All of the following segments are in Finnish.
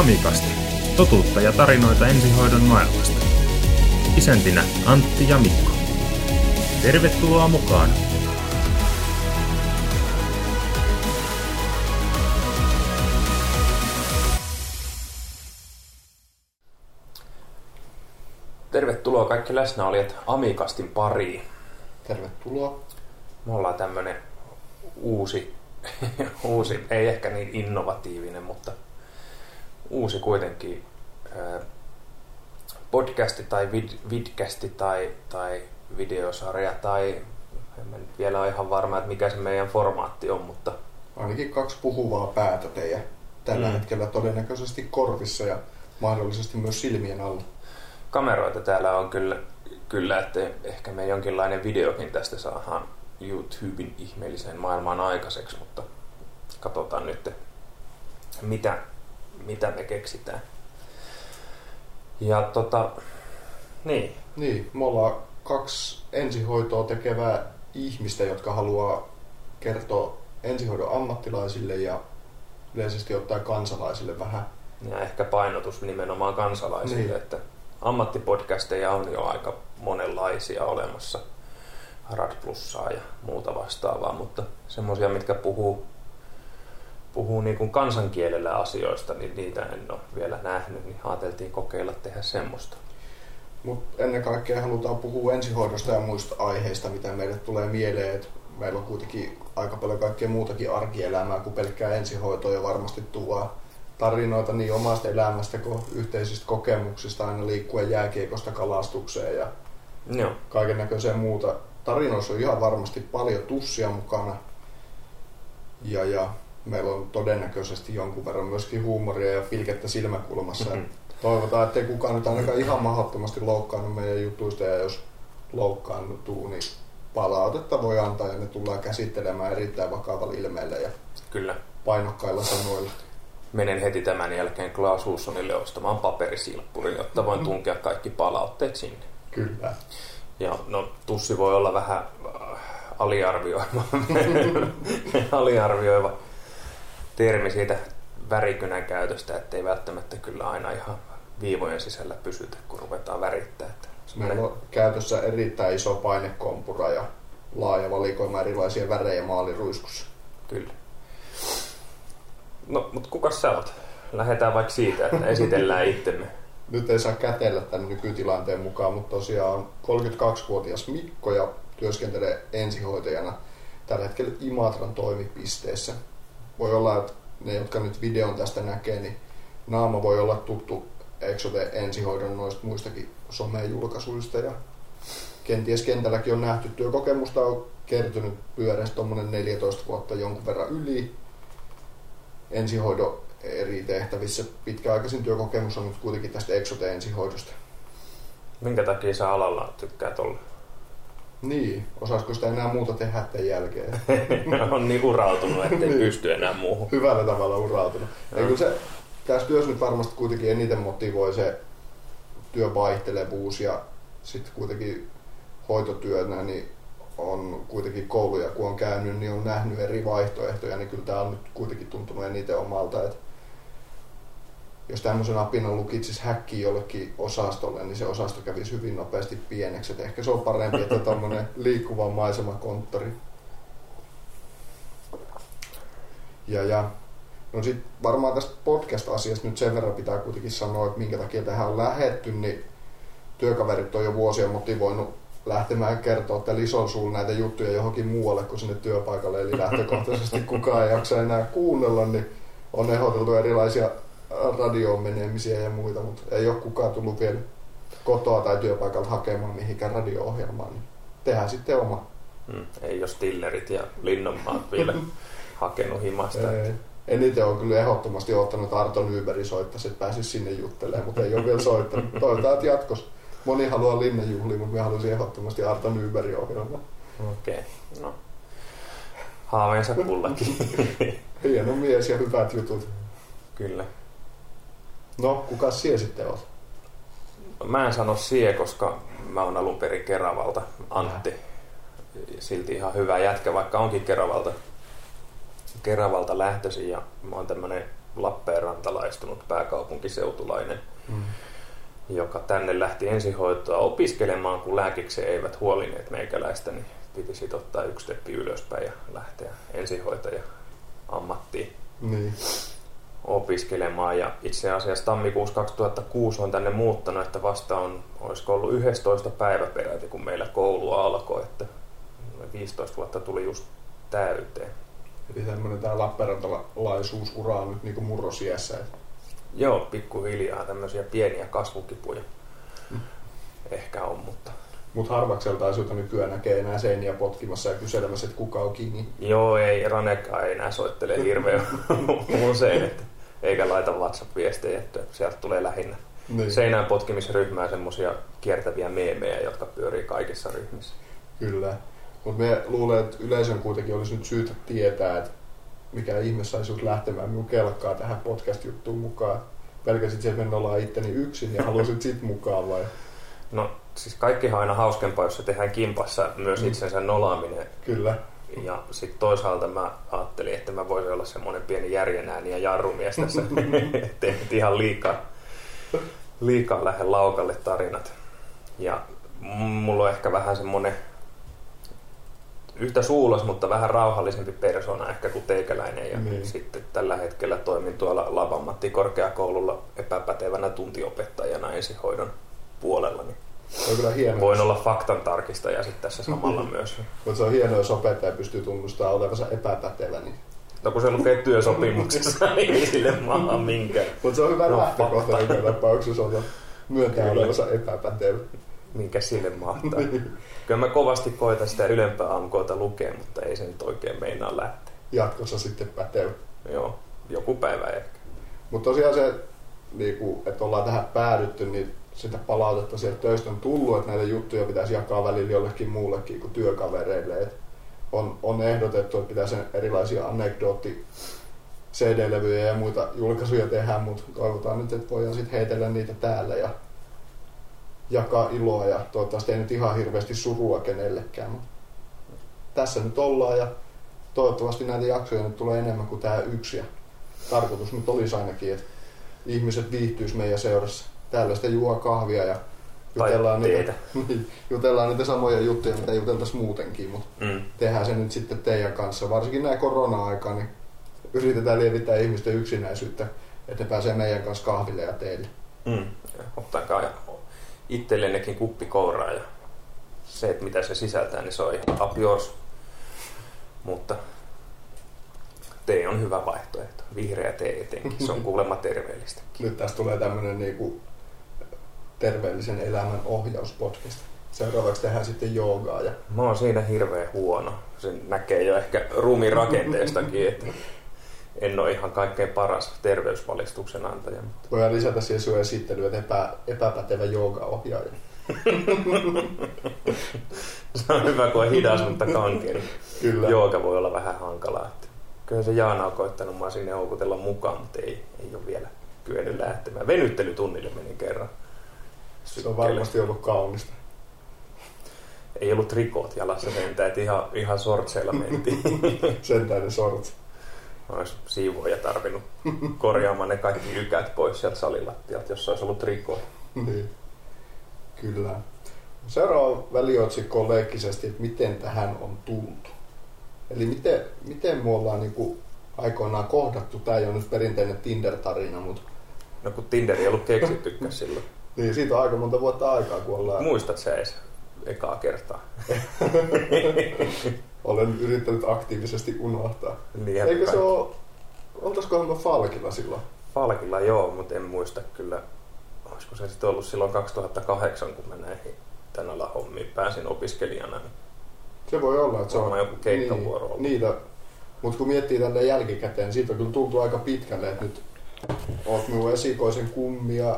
Amikasti. Totuutta ja tarinoita ensihoidon maailmasta. Isäntinä Antti ja Mikko. Tervetuloa mukaan! Tervetuloa kaikki läsnäolijat Amikastin pariin. Tervetuloa. Me ollaan tämmönen uusi, uusi, ei ehkä niin innovatiivinen, mutta uusi kuitenkin ää, podcasti tai vid, vidcasti tai, tai videosarja tai en mä nyt vielä ole ihan varma, että mikä se meidän formaatti on, mutta Ainakin kaksi puhuvaa päätä teidän tällä Mm. mm. hetkellä todennäköisesti korvissa ja mahdollisesti myös silmien alla. kameroita täällä on kyllä, kyllä että ehkä me jonkinlainen videokin tästä saadaan YouTuben ihmeelliseen maailmaan aikaiseksi, mutta katsotaan nyt, mitä, mitä me keksitään. Ja tota, niin, Niin, me ollaan kaksi ensihoitoa tekevää ihmistä, jotka haluaa kertoa ensihoidon ammattilaisille ja yleisesti ottaen kansalaisille vähän. ja ehkä painotus nimenomaan kansalaisille, Niin. että ammattipodcasteja on jo aika monenlaisia olemassa. Rad Plussaa ja muuta vastaavaa, mutta semmoisia, mitkä puhuu, puhuu niin kuin kansankielellä asioista, niin niitä en ole vielä nähnyt, niin ajateltiin kokeilla tehdä semmoista. Mutta ennen kaikkea halutaan puhua ensihoidosta ja muista aiheista, mitä meille tulee mieleen. Et meillä on kuitenkin aika paljon kaikkea muutakin arkielämää kuin pelkkää ensihoitoa ja varmasti tuo tarinoita niin omasta elämästä kuin yhteisistä kokemuksista aina liikkuen jääkiekosta kalastukseen ja Joo, kaiken näköiseen muuta. Tarinoissa on ihan varmasti paljon tussia mukana ja, ja meillä on todennäköisesti jonkun verran myöskin huumoria ja pilkettä silmäkulmassa. Mhm. Toivotaan, ettei kukaan nyt ainakaan ihan mahdottomasti loukkaannut meidän jutuista ja jos loukkaantuu, niin palautetta voi antaa ja ne tullaan käsittelemään erittäin vakavalla ilmeellä ja kyllä. painokkailla sanoilla. Menen heti tämän jälkeen Klaas Hussonille ostamaan paperisilppurin, jotta voin tunkea kaikki palautteet sinne. Kyllä. Ja no tussi voi olla vähän äh, aliarvioiva, aliarvioiva termi siitä värikynän käytöstä, ettei välttämättä kyllä aina ihan viivojen sisällä pysytä, kun ruvetaan värittää. Että Meillä on käytössä erittäin iso painekompura ja laaja valikoima erilaisia värejä maaliruiskussa. Kyllä. No, mutta kuka sä oot? Lähdetään vaikka siitä, että esitellään itsemme. Nyt ei saa kätellä tämän nykytilanteen mukaan, mutta tosiaan 32-vuotias Mikko ja työskentelee ensihoitajana tällä hetkellä Imatran toimipisteessä. Voi olla, että ne, jotka nyt videon tästä näkee, niin naama voi olla tuttu Exote ensihoidon noista muistakin somejulkaisuista ja kenties kentälläkin on nähty. Työkokemusta on kertynyt pyöreästi tuommoinen 14 vuotta jonkun verran yli. Ensihoidon eri tehtävissä pitkäaikaisin työkokemus on nyt kuitenkin tästä Exote ensihoidosta. Minkä takia sä alalla tykkäät olla? Niin, osaisiko sitä enää muuta tehdä tämän jälkeen? on niin urautunut, ettei Niin. pysty enää muuhun. Hyvällä tavalla urautunut. Ei, kun se, tässä työssä nyt varmasti kuitenkin eniten motivoi se työn vaihtelevuus ja sitten kuitenkin hoitotyönä niin on kuitenkin kouluja, kun on käynyt, niin on nähnyt eri vaihtoehtoja, niin kyllä tämä on nyt kuitenkin tuntunut eniten omalta, että jos tämmöisen apinan lukitsisi häkkiin jollekin osastolle, niin se osasto kävisi hyvin nopeasti pieneksi. Et ehkä se on parempi, että tuommoinen liikkuva maisemakonttori. Ja, ja no sit varmaan tästä podcast-asiasta nyt sen verran pitää kuitenkin sanoa, että minkä takia tähän on lähetty, niin työkaverit on jo vuosia motivoinut lähtemään kertoa tällä ison suulla näitä juttuja johonkin muualle kuin sinne työpaikalle. Eli lähtökohtaisesti kukaan ei jaksa enää kuunnella, niin on ehdoteltu erilaisia radioon menemisiä ja muita, mutta ei ole kukaan tullut vielä kotoa tai työpaikalta hakemaan mihinkään radio-ohjelmaan. Niin tehdään sitten oma. Mm, ei ole Stillerit ja Linnanmaat vielä hakenut himasta. Ei. Eniten on kyllä ehdottomasti ottanut, että Arto Nyberi soittaisi, että pääsisi sinne juttelemaan, mutta ei ole vielä soittanut. Toivotaan, että jatkossa. Moni haluaa linnanjuhlia, mutta me haluaisin ehdottomasti Arto Nyberi ohjelmaa. Okei, okay. no. Haaveensa kullakin. Hieno mies ja hyvät jutut. Kyllä. No, kuka sie sitten olet? Mä en sano sie, koska mä oon alun perin Keravalta, Antti. Silti ihan hyvä jätkä, vaikka onkin Keravalta, Keravalta lähtöisin ja mä oon tämmönen Lappeenrantalaistunut pääkaupunkiseutulainen, mm. joka tänne lähti ensihoitoa opiskelemaan, kun lääkiksi eivät huolineet meikäläistä, niin piti sitten ottaa yksi steppi ylöspäin ja lähteä ensihoitaja ammattiin. Niin opiskelemaan ja itse asiassa tammikuussa 2006 on tänne muuttanut, että vasta on, olisiko ollut 11 päivä peräti, kun meillä koulu alkoi, että 15 vuotta tuli just täyteen. Eli tämmöinen tämä Lappeenrantalaisuusura on nyt niin murrosiässä. Joo, pikkuhiljaa tämmöisiä pieniä kasvukipuja hmm. ehkä on, mutta... Mutta harvakselta ei sinulta nykyään näkee enää seiniä potkimassa ja kyselemässä, että kuka on kiinni. Joo, ei, Ranekka ei enää soittele hirveän usein, että eikä laita WhatsApp-viestejä, että sieltä tulee lähinnä niin. seinään potkimisryhmää semmoisia kiertäviä meemejä, jotka pyörii kaikissa ryhmissä. Kyllä. Mutta me luulen, että yleisön kuitenkin olisi nyt syytä tietää, että mikä ihme saisi sinut lähtemään minun kelkkaa tähän podcast-juttuun mukaan. Pelkäsit että me ollaan itteni yksin ja haluaisit sit mukaan vai? No siis kaikkihan on aina hauskempaa, jos se tehdään kimpassa myös mm. itsensä nolaaminen. Kyllä. Ja sitten toisaalta mä ajattelin, että mä voisin olla semmoinen pieni järjenääni ja jarrumies tässä, ettei nyt ihan liikaa, liikaa lähde laukalle tarinat. Ja mulla on ehkä vähän semmoinen yhtä suulas, mutta vähän rauhallisempi persona ehkä kuin teikäläinen. Ja niin. sitten tällä hetkellä toimin tuolla Lavamatti-korkeakoululla epäpätevänä tuntiopettajana ensihoidon puolella. Niin on kyllä hienoa. Voin olla faktan tarkistaja sitten tässä samalla myös. Mutta se on hienoa, jos opettaja pystyy tunnustamaan olevansa epäpätevä. Niin... No kun se lukee työsopimuksessa, niin ei sille maahan minkään. Mutta se on hyvä no, lähtökohta joka tapauksessa on myöntää olevansa epäpätevä. Minkä sille mahtaa. niin. Kyllä mä kovasti koitan sitä ylempää AMKta lukea, mutta ei se nyt oikein meinaa lähteä. Jatkossa sitten pätevä. Joo, joku päivä ehkä. Mutta tosiaan se, niin että ollaan tähän päädytty, niin sitä palautetta sieltä töistä on tullut, että näitä juttuja pitäisi jakaa välillä jollekin muullekin kuin työkavereille. Et on, on ehdotettu, että pitäisi erilaisia anekdootti CD-levyjä ja muita julkaisuja tehdä, mutta toivotaan nyt, että voidaan sitten heitellä niitä täällä ja jakaa iloa ja toivottavasti ei nyt ihan hirveästi surua kenellekään. Mutta tässä nyt ollaan ja toivottavasti näitä jaksoja nyt tulee enemmän kuin tämä yksi. Ja tarkoitus nyt olisi ainakin, että ihmiset viihtyisivät meidän seurassa täällä sitten juo kahvia ja jutellaan niitä, jutellaan niitä samoja juttuja, mitä juteltaisiin muutenkin, mutta mm. tehdään se nyt sitten teidän kanssa. Varsinkin näin korona-aikaa, niin yritetään lievittää ihmisten yksinäisyyttä, että ne pääsee meidän kanssa kahville ja teille. Mm. Ottakaa itsellennekin kuppi kouraa ja se, että mitä se sisältää, niin se on ihan yours. Mutta tee on hyvä vaihtoehto. Vihreä tee etenkin. Se on kuulemma terveellistä. Nyt tästä tulee tämmöinen niinku terveellisen elämän ohjauspodcast. Seuraavaksi tehdään sitten joogaa. Ja... Mä oon siinä hirveän huono. Se näkee jo ehkä ruumiin rakenteestakin, että en ole ihan kaikkein paras terveysvalistuksen antaja. Mutta... Voidaan lisätä siihen sun esittelyä, että epä, epäpätevä joogaohjaaja. se on hyvä, kun on hidas, mutta kankea. Kyllä. Jooga voi olla vähän hankalaa. Kyllä se Jaana on koittanut mua sinne houkutella mukaan, mutta ei, ei ole vielä kyennyt lähtemään. Venyttelytunnille meni kerran. Se on varmasti ollut kaunista. Ei ollut rikot jalassa sentään, että ihan, ihan sortseilla mentiin. sentään ne sorts. Olisi siivoja tarvinnut korjaamaan ne kaikki ykät pois sieltä salilattialta, jos olisi ollut rikot. niin. Kyllä. Seuraava väliotsikko on leikkisesti, että miten tähän on tultu. Eli miten, miten me ollaan niin kuin aikoinaan kohdattu, tämä ei ole nyt perinteinen Tinder-tarina, mutta... No kun Tinder ei ollut keksittykään silloin. Niin, siitä on aika monta vuotta aikaa, kun ollaan... Muistat sä edes ekaa kertaa? Olen yrittänyt aktiivisesti unohtaa. Niin, Eikö se ole... Oltaisikohan mä Falkilla silloin? Falkilla joo, mutta en muista kyllä. Olisiko se sitten ollut silloin 2008, kun mä näihin tän alan hommiin pääsin opiskelijana. Niin se voi olla, että se on joku keikkavuoro niin, Niitä, mutta kun miettii tänne jälkikäteen, siitä on kyllä tultu aika pitkälle, että nyt oot minun esikoisen kummia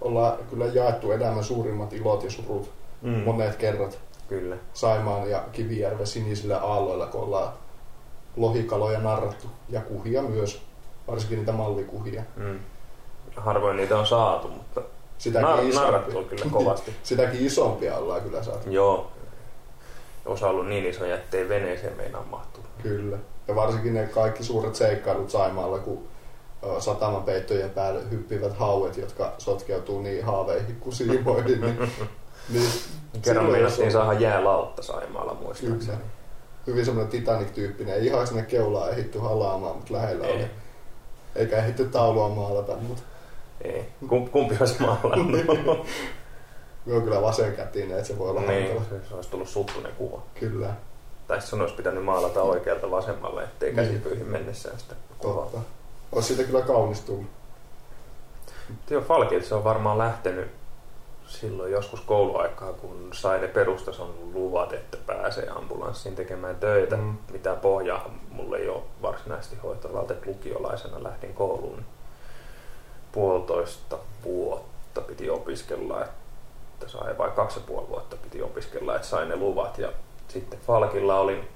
ollaan kyllä jaettu elämän suurimmat ilot ja surut mm. monet kerrat. Kyllä. Saimaan ja Kivijärven sinisillä aalloilla, kun ollaan lohikaloja narrattu ja kuhia myös, varsinkin niitä mallikuhia. Mm. Harvoin niitä on saatu, mutta Sitäkin Nar- narrattu on kyllä kovasti. Sitäkin isompia ollaan kyllä saatu. Joo. Osa ollut niin isoja, ettei veneeseen meinaa mahtuu. Kyllä. Ja varsinkin ne kaikki suuret seikkailut Saimaalla, kun satamapeittojen päälle hyppivät hauet, jotka sotkeutuu niin haaveihin kuin siimoihin. Niin, niin Kerran meinattiin saada jäälautta Saimaalla Kyllä. muistaakseni. hyvin semmoinen Titanic-tyyppinen. Ei ihan sinne keulaa ehitty halaamaan, mutta lähellä Ei. oli. Eikä ehitty taulua maalata, mutta Ei. Kum- Kumpi olisi maalannut? on kyllä vasenkätinen, että se voi olla niin, hankala. se olisi tullut suttunen kuva. Kyllä, Tai sun olisi pitänyt maalata oikealta vasemmalle, ettei Niin. käsipyyhin mennessään sitä kuvaa. totta. Olisi siitä kyllä kaunis tullut. Joo, Falkilta se on varmaan lähtenyt silloin joskus kouluaikaa, kun sai ne perustason luvat, että pääsee ambulanssiin tekemään töitä. Mm. Mm. Mitä pohjaa mulle ei ole varsinaisesti hoitoalalta, että lukiolaisena lähdin kouluun. Puolitoista vuotta piti opiskella, että sai, vai kaksi ja puoli vuotta piti opiskella, että sai ne luvat. Ja sitten Falkilla olin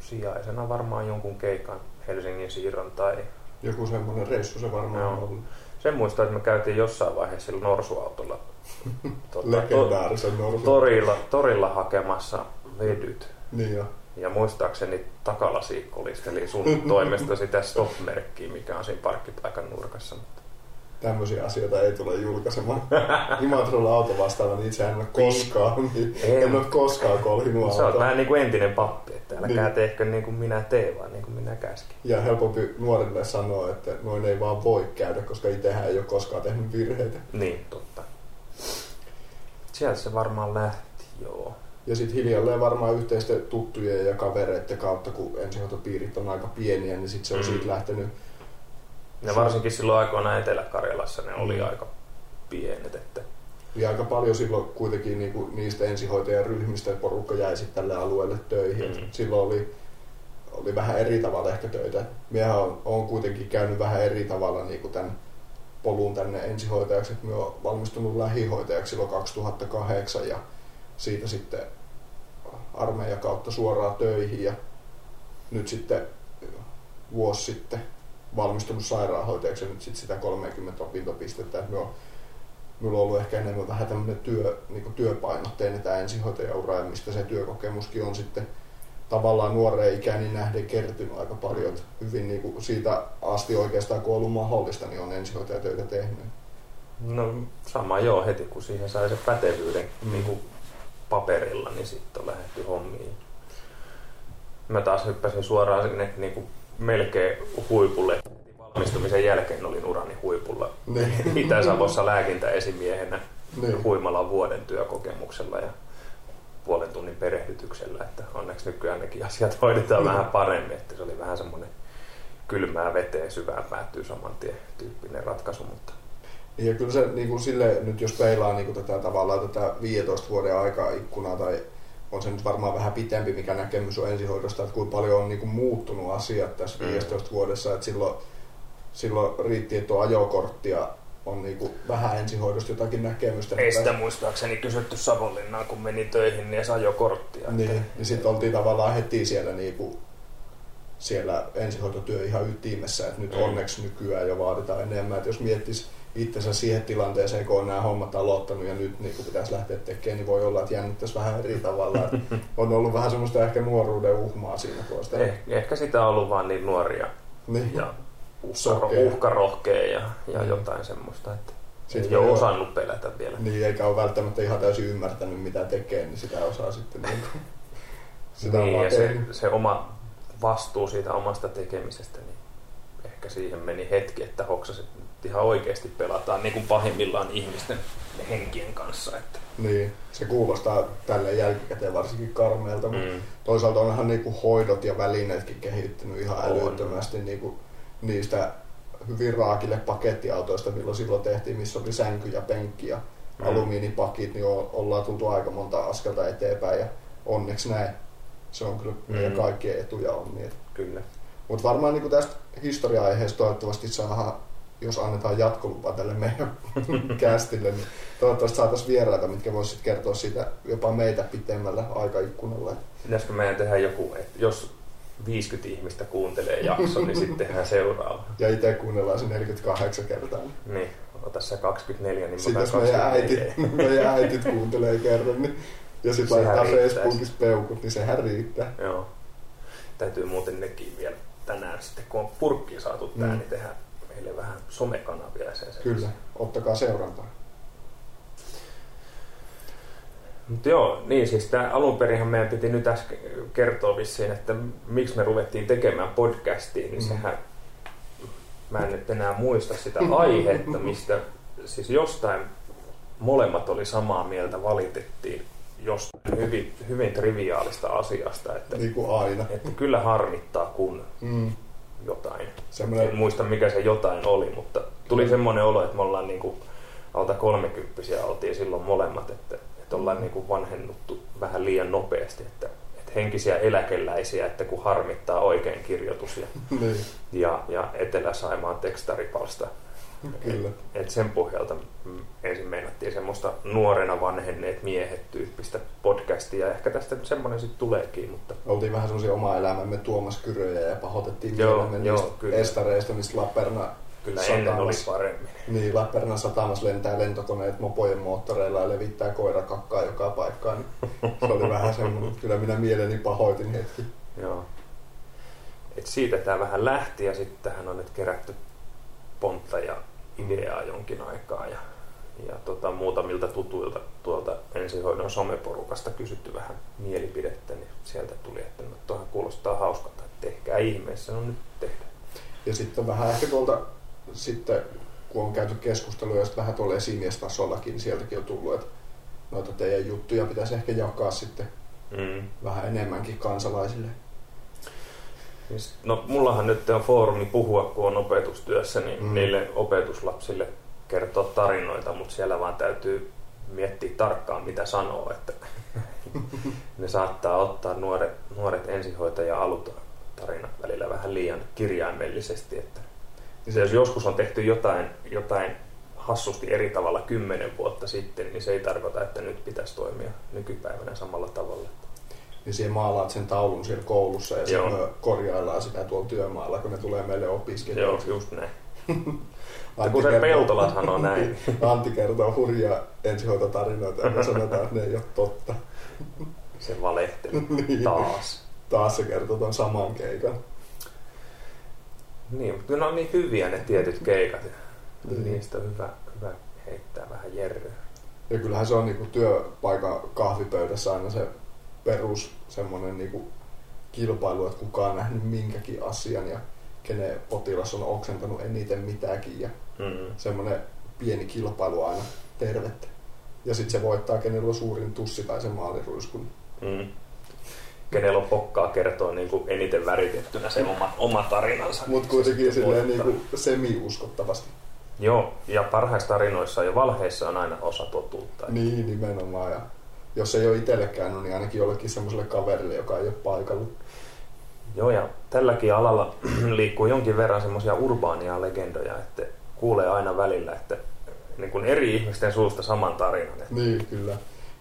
sijaisena varmaan jonkun keikan Helsingin siirron tai Joku semmoinen reissu se varmaan Joo. on ollut. sen muistaa, että me käytiin jossain vaiheessa sillä norsuautolla tuota, Legendaarisen norsun. torilla, torilla hakemassa vedyt. Niin jo. Ja muistaakseni takalasi kolisteli sun toimesta sitä stop-merkkiä, mikä on siinä parkkipaikan nurkassa. Mutta Tämmöisiä asioita ei tule julkaisemaan. Imatralla auto vastaava, niin itse en ole koskaan, niin En. en ole koskaan kolhinut Sä oot autoa. vähän niin kuin entinen pappi, että älkää Niin. tehkö niin kuin minä teen, vaan niin kuin minä käskin. Ja helpompi nuorille sanoa, että noin ei vaan voi käydä, koska itsehän ei ole koskaan tehnyt virheitä. Niin, totta. Sieltä se varmaan lähti, joo. Ja sitten hiljalleen varmaan yhteisten tuttujen ja kavereiden kautta, kun ensihoitopiirit on aika pieniä, niin sitten se on Mm. siitä lähtenyt. Ja varsinkin silloin aikoina Etelä-Karjalassa ne oli Mm. aika pienet, että Ja aika paljon silloin kuitenkin niinku niistä ensihoitajan ryhmistä porukka jäi sitten tälle alueelle töihin. Mm. Silloin oli, oli vähän eri tavalla ehkä töitä. Miehän on, on kuitenkin käynyt vähän eri tavalla niinku tämän polun tänne ensihoitajaksi. Minä olen valmistunut lähihoitajaksi silloin 2008 ja siitä sitten armeijan kautta suoraan töihin ja nyt sitten vuosi sitten valmistunut sairaanhoitajaksi ja nyt sitten sitä 30 opintopistettä. Et minä olen Minulla on ollut ehkä enemmän vähän tämmöinen työ, niin työpainotteinen tämä ensihoitajaura, ja mistä se työkokemuskin on sitten tavallaan nuoreen ikäni nähden kertynyt aika paljon. Et Hyvin niin kuin siitä asti oikeastaan, kun on ollut mahdollista, niin on ensihoitajatöitä tehnyt. No sama joo, heti kun siihen sai se pätevyyden mm. niin kuin paperilla, niin sitten on lähdetty hommiin. Mä taas hyppäsin suoraan sinne niin kuin melkein huipulle. Valmistumisen jälkeen olin urani huipulla Niin. Itä-Savossa lääkintäesimiehenä Niin. huimalan vuoden työkokemuksella ja puolen tunnin perehdytyksellä, että onneksi nykyään nekin asiat hoidetaan Mm. vähän paremmin, että se oli vähän semmoinen kylmää veteen syvään päättyy saman tien tyyppinen ratkaisu, mutta Ja kyllä se niin kuin sille, nyt jos peilaa niin kuin tätä tavallaan tätä 15 vuoden aikaa ikkunaa tai on se nyt varmaan vähän pitempi, mikä näkemys on ensihoidosta, että kuinka paljon on niin kuin muuttunut asiat tässä Mm. 15 vuodessa, että silloin, silloin riitti, että on ajokortti ja on niin kuin vähän ensihoidosta jotakin näkemystä. ei sitä muistaakseni kysytty Savonlinnaan, kun meni töihin, niin sai jo korttia. Niin, että- niin sitten oltiin tavallaan heti siellä, niinku, siellä ensihoitotyö ihan ytimessä, että nyt Mm. onneksi nykyään jo vaaditaan enemmän. Että jos miettisi itsensä siihen tilanteeseen, kun on nämä hommat aloittanut ja nyt niin pitäisi lähteä tekemään, niin voi olla, että jännittäisi vähän eri tavalla. On ollut vähän semmoista ehkä nuoruuden uhmaa siinä puolesta. Eh, ehkä sitä on ollut vaan niin nuoria Niin. ja uhkaro, Sokea. uhkarohkea ja, ja Mm. jotain semmoista, että Sitten ei ole osannut pelätä vielä. Niin, eikä ole välttämättä ihan täysin ymmärtänyt, mitä tekee, niin sitä osaa sitten niin kuin, sitä niin, ja se, se oma vastuu siitä omasta tekemisestä, niin ehkä siihen meni hetki, että hoksasit ihan oikeasti pelataan niin kuin pahimmillaan ihmisten henkien kanssa. Että, Niin, se kuulostaa tälle jälkikäteen varsinkin karmeelta, mutta mm. toisaalta onhan niinku hoidot ja välineetkin kehittynyt ihan On. älyttömästi niinku niistä hyvin raakille pakettiautoista, milloin silloin tehtiin, missä oli sänky ja penkki ja Mm. alumiinipakit, niin ollaan tultu aika monta askelta eteenpäin ja onneksi näin. Se on kyllä meidän Mm. kaikkien etuja on. Niin. Kyllä. Mutta varmaan niin tästä historia-aiheesta toivottavasti saadaan, jos annetaan jatkolupa tälle meidän kästille, niin toivottavasti saataisiin vieraita, mitkä voisivat kertoa siitä jopa meitä pitemmällä aikaikkunalla. Pitäisikö meidän tehdä joku, että jos 50 ihmistä kuuntelee jakson, niin sitten tehdään seuraava. Ja itse kuunnellaan se 48 kertaa. Niin, ota se 24, niin Sitten jos meidän 24. äitit, meidän äitit kuuntelee kerran, niin, ja sitten laittaa. Facebookissa peukut, niin sehän riittää. Joo. Täytyy muuten nekin vielä tänään sitten, kun on purkki saatu tää, Mm. niin tehdä somekanavia ja sen Kyllä, ottakaa seurantaa. Mutta joo, niin siis tää, alun perinhan meidän piti nyt äsken kertoa vissiin, että miksi me ruvettiin tekemään podcastia, niin mm. sehän, mä en nyt enää muista sitä aihetta, mistä siis jostain molemmat oli samaa mieltä, valitettiin jostain hyvin, hyvin triviaalista asiasta. Että, niin kuin aina. Että kyllä harmittaa, kun mm. Jotain. Semmoinen... En muista, mikä se jotain oli, mutta tuli semmoinen olo, että me ollaan niin kuin alta kolmekymppisiä oltiin silloin molemmat, että, että ollaan niin kuin vanhennuttu vähän liian nopeasti, että, että henkisiä eläkeläisiä, että kun harmittaa oikein kirjoitus ja, niin. ja, ja Etelä-Saimaan tekstaripalsta Kyllä. Et, et sen pohjalta ensin meinattiin semmoista nuorena vanhenneet miehet tyyppistä podcastia. Ehkä tästä semmoinen sitten tuleekin. Mutta... Oltiin vähän semmoisia oma elämämme Tuomas Kyröjä ja pahoitettiin joo, joo, niistä kyllä. estareista, mistä Lappeenrannan Kyllä ennen oli paremmin. Niin, Lappeenrannan satamassa lentää lentokoneet mopojen moottoreilla ja levittää koirakakkaa joka paikkaan. Niin se oli vähän semmoinen, kyllä minä mieleni pahoitin hetki. Joo. Et siitä tämä vähän lähti ja sitten tähän on nyt kerätty pontta ja ideaa jonkin aikaa ja, ja tota, muutamilta tutuilta tuolta ensihoidon someporukasta kysytty vähän mielipidettä, niin sieltä tuli, että no, tuohan kuulostaa hauskalta, että tehkää ihmeessä, no nyt tehdään. Ja sitten vähän ehkä tuolta sitten, kun on käyty keskustelua, ja vähän tuolla esimiestasollakin, niin sieltäkin on tullut, että noita teidän juttuja pitäisi ehkä jakaa sitten mm. vähän enemmänkin kansalaisille. Siis, no mullahan nyt on foorumi puhua, kun on opetustyössä, niin mm. niille opetuslapsille kertoa tarinoita, mutta siellä vaan täytyy miettiä tarkkaan, mitä sanoo, että ne saattaa ottaa nuoret, nuoret ensihoitaja alutarinat välillä vähän liian kirjaimellisesti, että niin jos joskus on tehty jotain, jotain hassusti eri tavalla kymmenen vuotta sitten, niin se ei tarkoita, että nyt pitäisi toimia nykypäivänä samalla tavalla niin siihen maalaat sen taulun siellä koulussa ja sitten korjaillaan sitä tuolla työmaalla, kun ne tulee meille opiskelijoiksi. Joo, just näin. kun se Peltola sanoo näin. Antti kertoo hurjaa ensihoitotarinoita ja me sanotaan, että ne ei ole totta. Se valehteli niin. taas. Taas se kertoo tuon saman keikan. Niin, mutta ne on niin hyviä ne tietyt keikat. Niin. Niistä on hyvä, hyvä heittää vähän jerryä. Ja kyllähän se on niinku työpaikan kahvipöydässä aina se perus semmoinen niinku kilpailu, että kuka on nähnyt minkäkin asian ja kenen potilas on oksentanut eniten mitäkin ja mm-hmm. semmoinen pieni kilpailu aina tervettä. Ja sitten se voittaa, kenellä on suurin tussi tai se maaliruiskun. Mm. Kenellä on pokkaa kertoa niin kuin eniten väritettynä se oma, oma tarinansa. Mutta kuitenkin silleen niin kuin semi-uskottavasti. Joo, ja parhaissa tarinoissa ja valheissa on aina osa totuutta. Niin, nimenomaan. Ja jos ei ole itsellekään, niin ainakin jollekin semmoiselle kaverille, joka ei ole paikalla. Joo, ja tälläkin alalla liikkuu jonkin verran semmoisia urbaania legendoja, että kuulee aina välillä, että niin kuin eri ihmisten suusta saman tarinan. Että... Niin, kyllä.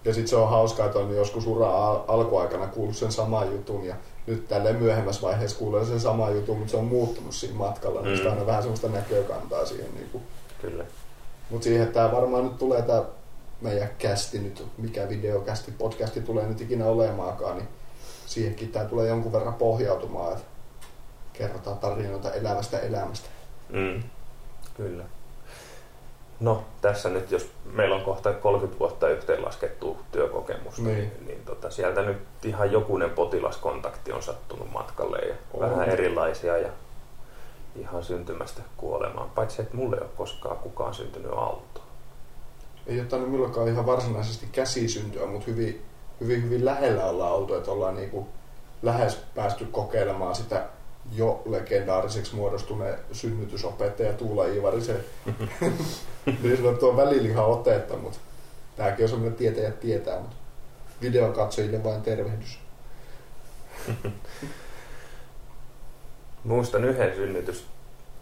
Ja sitten se on hauskaa, että on joskus ura al- alkuaikana kuullut sen saman jutun ja nyt tälle myöhemmässä vaiheessa kuulee sen saman jutun, mutta se on muuttunut siinä matkalla, niin mm. niin aina vähän semmoista näkökantaa siihen. Niin kuin. Kyllä. Mutta siihen, että tämä varmaan nyt tulee tämä meidän kästi nyt, mikä videokästi, podcasti tulee nyt ikinä olemaakaan, niin siihenkin tämä tulee jonkun verran pohjautumaan, että kerrotaan tarinoita elävästä elämästä. Mm, kyllä. No tässä nyt, jos meillä on kohta 30 vuotta yhteenlaskettu työkokemusta, niin, niin, niin tota, sieltä nyt ihan jokunen potilaskontakti on sattunut matkalle ja on. vähän erilaisia ja ihan syntymästä kuolemaan. Paitsi, että mulle ei ole koskaan kukaan syntynyt autoon ei ole tainnut milloinkaan ihan varsinaisesti käsisyntyä, mutta hyvin, hyvin, hyvin lähellä ollaan oltu, että ollaan niin kuin lähes päästy kokeilemaan sitä jo legendaariseksi muodostuneen synnytysopettaja Tuula Ivarisen niin sanottua välilihan otetta, mutta tämäkin on semmoinen tietäjä tietää, mutta videon katsojille vain tervehdys. Muistan yhden synnytys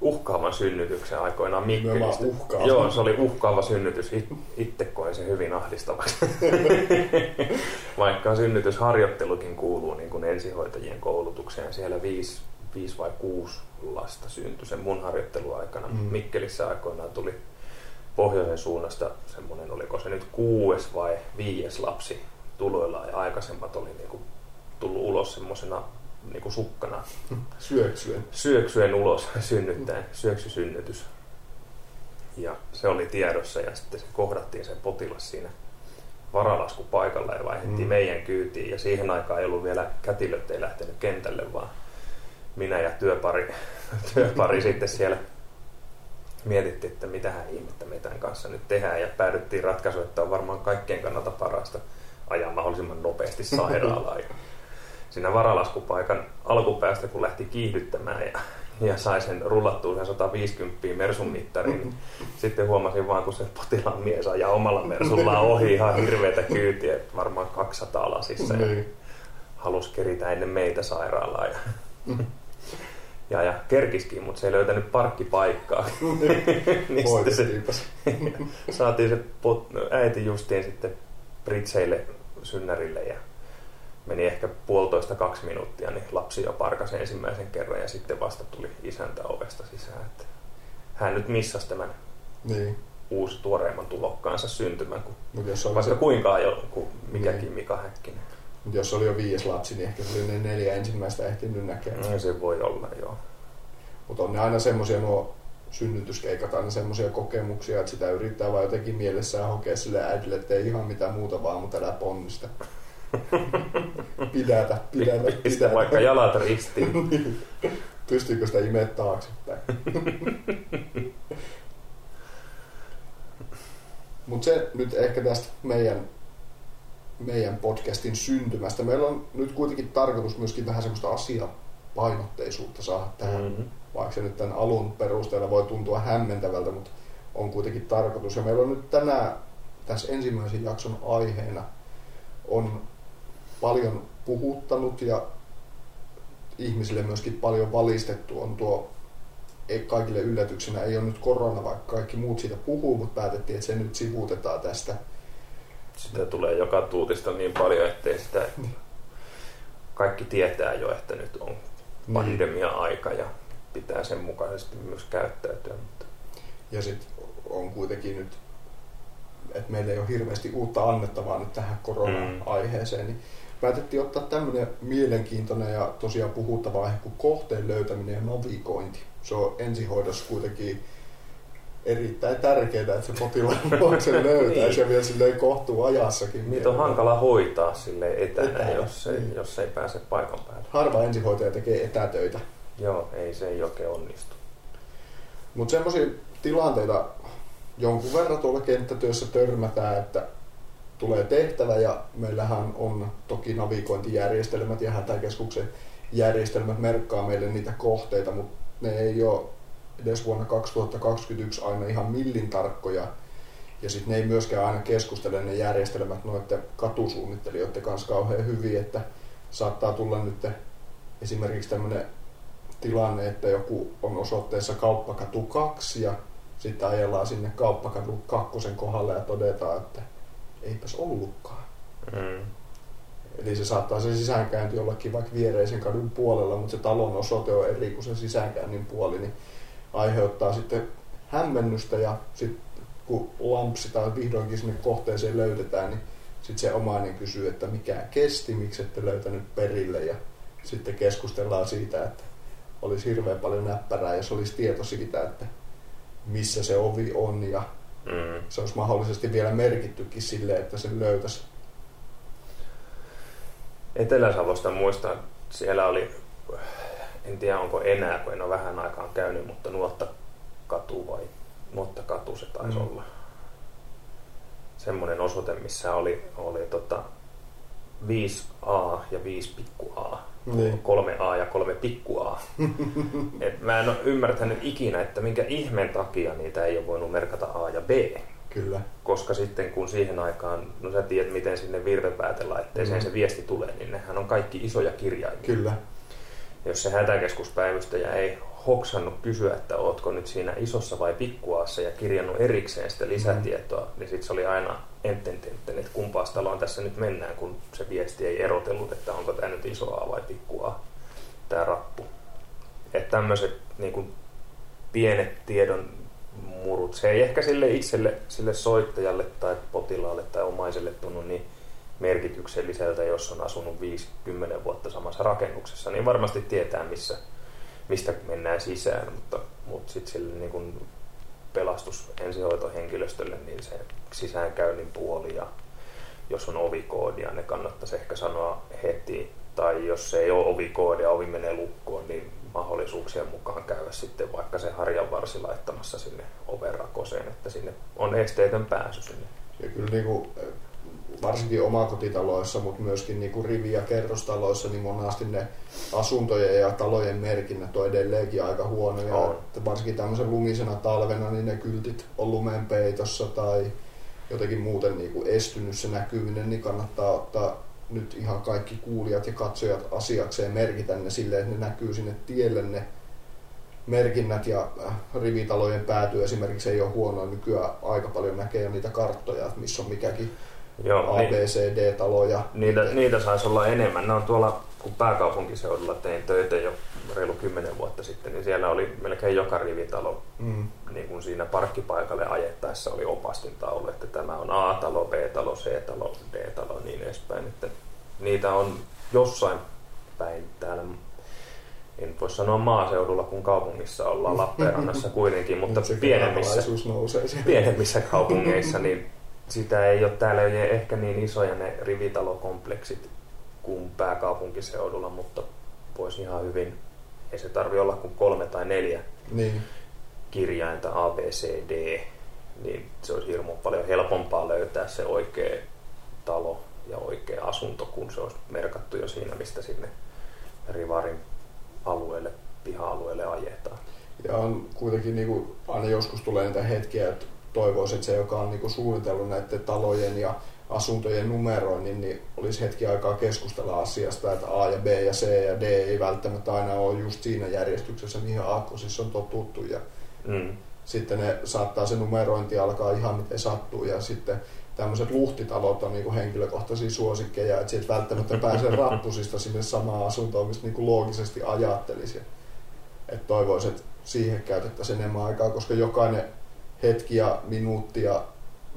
uhkaavan synnytyksen aikoinaan Mikkelistä. Uhkaava. Joo, se oli uhkaava synnytys. Itse koin sen hyvin ahdistavaksi. Vaikka synnytysharjoittelukin kuuluu niin kuin ensihoitajien koulutukseen. Siellä viisi, viisi vai kuusi lasta syntyi sen mun harjoitteluaikana. Mm. Mikkelissä aikoinaan tuli pohjoisen suunnasta semmoinen, oliko se nyt kuues vai viies lapsi tuloilla ja aikaisemmat oli niin kuin tullut ulos semmoisena niin kuin sukkana. Syöksyen. Syöksyen ulos synnyttäen, syöksysynnytys. Ja se oli tiedossa ja sitten se kohdattiin se potilas siinä varalaskupaikalla ja vaihdettiin mm. meidän kyytiin. Ja siihen aikaan ei ollut vielä kätilöt ei lähtenyt kentälle, vaan minä ja työpari, työpari sitten siellä mietittiin, että mitähän ihmettä me tämän kanssa nyt tehdään ja päädyttiin ratkaisuun, että on varmaan kaikkien kannalta parasta ajaa mahdollisimman nopeasti sairaalaan. Siinä varalaskupaikan alkupäästä, kun lähti kiihdyttämään ja, ja sai sen rullattua sen 150 Mersun mittariin, niin sitten huomasin vaan, kun se potilaan mies ajaa omalla Mersullaan ohi ihan hirveätä kyytiä, varmaan 200 lasissa ja niin. halusi keritä ennen meitä sairaalaa. Ja, ja, ja kerkiskin, mutta se ei löytänyt parkkipaikkaa. niin se, saatiin se pot, äiti justiin sitten Britseille synnärille ja meni ehkä puolitoista kaksi minuuttia, niin lapsi jo parkasi ensimmäisen kerran ja sitten vasta tuli isäntä ovesta sisään. Että hän nyt missasi tämän niin. uusi tuoreimman tulokkaansa syntymän, kun Mut jos vaikka se... kuinka jo kuin mikäkin niin. Mika Häkkinen. Mutta jos oli jo viides lapsi, niin ehkä se oli ne neljä ensimmäistä ehtinyt näkemään. No, se voi olla, joo. Mutta on ne aina semmoisia nuo synnytyskeikat aina semmoisia kokemuksia, että sitä yrittää vaan jotenkin mielessään hokea sille äidille, että ei ihan mitään muuta vaan, mutta älä ponnista. pidätä, pidätä, pidätä. vaikka jalat ristiin. Niin. Pystyykö sitä imeä taaksepäin? Mutta se nyt ehkä tästä meidän, meidän podcastin syntymästä. Meillä on nyt kuitenkin tarkoitus myöskin vähän semmoista asiapainotteisuutta saada tähän. Mm-hmm vaikka se nyt tämän alun perusteella voi tuntua hämmentävältä, mutta on kuitenkin tarkoitus. Ja meillä on nyt tänään tässä ensimmäisen jakson aiheena on paljon puhuttanut ja ihmisille myöskin paljon valistettu on tuo ei kaikille yllätyksenä ei ole nyt korona, vaikka kaikki muut siitä puhuu, mutta päätettiin, että se nyt sivuutetaan tästä. Sitä tulee joka tuutista niin paljon, ettei sitä kaikki tietää jo, että nyt on niin. pandemia-aika ja pitää sen mukaisesti myös käyttäytyä. Mutta. Ja sitten on kuitenkin nyt, että meillä ei ole hirveästi uutta annettavaa nyt tähän korona-aiheeseen, niin päätettiin ottaa tämmöinen mielenkiintoinen ja tosiaan puhuttava aihe kuin kohteen löytäminen ja navigointi. Se on ensihoidossa kuitenkin erittäin tärkeää, että se potilaan luokse löytäisi niin. ja vielä silleen kohtuu ajassakin. Niitä on hankala hoitaa sille etänä, etänä, jos, ei, niin. jos ei pääse paikan päälle. Harva ensihoitaja tekee etätöitä. Joo, ei se ei oikein onnistu. Mutta semmoisia tilanteita jonkun verran tuolla kenttätyössä törmätään, että tulee tehtävä ja meillähän on toki navigointijärjestelmät ja hätäkeskuksen järjestelmät merkkaa meille niitä kohteita, mutta ne ei ole edes vuonna 2021 aina ihan millin tarkkoja. Ja sitten ne ei myöskään aina keskustele ne järjestelmät noiden katusuunnittelijoiden kanssa kauhean hyvin, että saattaa tulla nyt esimerkiksi tämmöinen tilanne, että joku on osoitteessa kauppakatu 2 ja sitten ajellaan sinne kauppakatu kakkosen kohdalle ja todetaan, että eipäs ollutkaan. Mm. Eli se saattaa se sisäänkäynti jollakin vaikka viereisen kadun puolella, mutta se talon osoite on eri kuin se sisäänkäynnin puoli, niin aiheuttaa sitten hämmennystä ja sitten kun lampsi tai vihdoinkin sinne kohteeseen löydetään, niin sitten se omainen kysyy, että mikä kesti, miksi ette löytänyt perille ja sitten keskustellaan siitä, että olisi hirveän paljon näppärää, jos olisi tieto siitä, että missä se ovi on ja mm. se olisi mahdollisesti vielä merkittykin sille, että sen löytäisi. Etelä-Savosta muistan, siellä oli, en tiedä onko enää, kun en ole vähän aikaan käynyt, mutta Nuotta katu vai Nuotta katu se taisi mm. olla. Semmoinen osoite, missä oli, oli tota 5A ja 5 pikku A niin. kolme A ja kolme pikku A. Et mä en ole ymmärtänyt ikinä, että minkä ihmeen takia niitä ei ole voinut merkata A ja B. Kyllä. Koska sitten kun siihen aikaan, no sä tiedät miten sinne virvepäätelaitteeseen mm. se viesti tulee, niin nehän on kaikki isoja kirjaimia. Kyllä. Jos se hätäkeskuspäivystäjä ei hoksannut kysyä, että ootko nyt siinä isossa vai pikkuaassa ja kirjannut erikseen sitä lisätietoa, mm. niin sitten se oli aina ententetten, että kumpaa taloon tässä nyt mennään, kun se viesti ei erotellut, että onko tämä nyt iso A vai pikku A, tämä rappu. Että tämmöiset niin kuin, pienet tiedon murut, se ei ehkä sille itselle, sille soittajalle tai potilaalle tai omaiselle tunnu niin merkitykselliseltä, jos on asunut 50 vuotta samassa rakennuksessa, niin varmasti tietää, missä, mistä mennään sisään, mutta, mutta sitten sille niin kuin pelastus ensihoitohenkilöstölle, niin se sisäänkäynnin puoli ja jos on ovikoodia, ne kannattaisi ehkä sanoa heti. Tai jos se ei ole ovikoodia, ovi menee lukkoon, niin mahdollisuuksien mukaan käydä sitten vaikka se harjan varsi laittamassa sinne ovenrakoseen, että sinne on esteetön pääsy sinne. Ja kyllä niin kuin, varsinkin omakotitaloissa, mutta myöskin niin kuin rivi- ja kerrostaloissa, niin monasti ne asuntojen ja talojen merkinnät on edelleenkin aika huonoja. On. Että varsinkin tämmöisen lumisena talvena, niin ne kyltit on lumen peitossa tai jotenkin muuten niin kuin estynyt se näkyminen, niin kannattaa ottaa nyt ihan kaikki kuulijat ja katsojat asiakseen merkitä ne silleen, että ne näkyy sinne tielle ne merkinnät ja äh, rivitalojen pääty esimerkiksi ei ole huonoa. Nykyään aika paljon näkee jo niitä karttoja, että missä on mikäkin Joo, A, niin, D-taloja. niitä, niitä saisi olla enemmän. Ne on tuolla, kun pääkaupunkiseudulla tein töitä jo reilu kymmenen vuotta sitten, niin siellä oli melkein joka rivitalo Mm. niin kuin siinä parkkipaikalle ajettaessa oli opastintaulu, että tämä on A-talo, B-talo, C-talo, D-talo niin edespäin. Että niitä on jossain päin täällä, en voi sanoa maaseudulla, kun kaupungissa ollaan Lappeenrannassa kuitenkin, mutta pienemmissä, nousee pienemmissä kaupungeissa, niin sitä ei ole täällä ei ole ehkä niin isoja ne rivitalokompleksit kuin pääkaupunkiseudulla, mutta voisi ihan hyvin, ei se tarvi olla kuin kolme tai neljä Niin, kirjainta A, B, C, D, niin se olisi hirmu paljon helpompaa löytää se oikea talo ja oikea asunto, kun se olisi merkattu jo siinä, mistä sinne Rivarin alueelle, piha-alueelle ajetaan. ja on kuitenkin niin kuin, aina joskus tulee niitä hetkiä, että toivoisin, että se, joka on niin kuin suunnitellut näiden talojen ja asuntojen numeroinnin, niin olisi hetki aikaa keskustella asiasta, että A ja B ja C ja D ei välttämättä aina ole just siinä järjestyksessä, mihin aakkosissa on totuttu. Ja Mm. sitten ne saattaa se numerointi alkaa ihan miten sattuu ja sitten tämmöiset luhtitalot on niinku henkilökohtaisia suosikkeja, että sieltä välttämättä pääsee rappusista sinne samaan asuntoon, mistä niinku loogisesti ajattelisi. Että toivoisin, että siihen käytettäisiin enemmän aikaa, koska jokainen hetki ja minuutti ja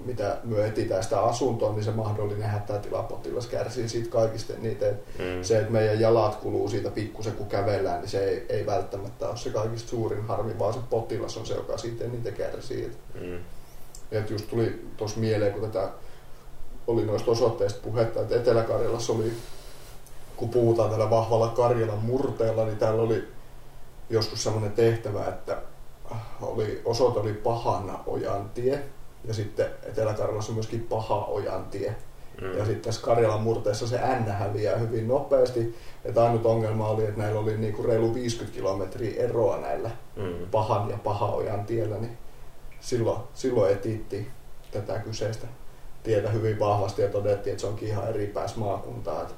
mitä myö etsitään sitä asuntoa, niin se mahdollinen hätätilapotilas kärsii siitä kaikista eniten. Mm. Se, että meidän jalat kuluu siitä pikkusen kun kävellään, niin se ei, ei välttämättä ole se kaikista suurin harmi, vaan se potilas on se, joka siitä eniten kärsii. Mm. et just tuli tuossa mieleen, kun tätä oli noista osoitteista puhetta, että Etelä-Karjalassa oli, kun puhutaan tällä vahvalla Karjalan murteella, niin täällä oli joskus semmoinen tehtävä, että oli, osoite oli Pahana Ojantie, ja sitten Etelä-Karjalassa myöskin Paha Ojantie. Mm. Ja sitten tässä Karjalan murteessa se N häviää hyvin nopeasti. Että ainut ongelma oli, että näillä oli niinku reilu 50 kilometriä eroa näillä Mm. pahan ja pahaojan tiellä, niin silloin, silloin etittiin tätä kyseistä tietä hyvin vahvasti ja todettiin, että se onkin ihan eri pääs maakuntaa, että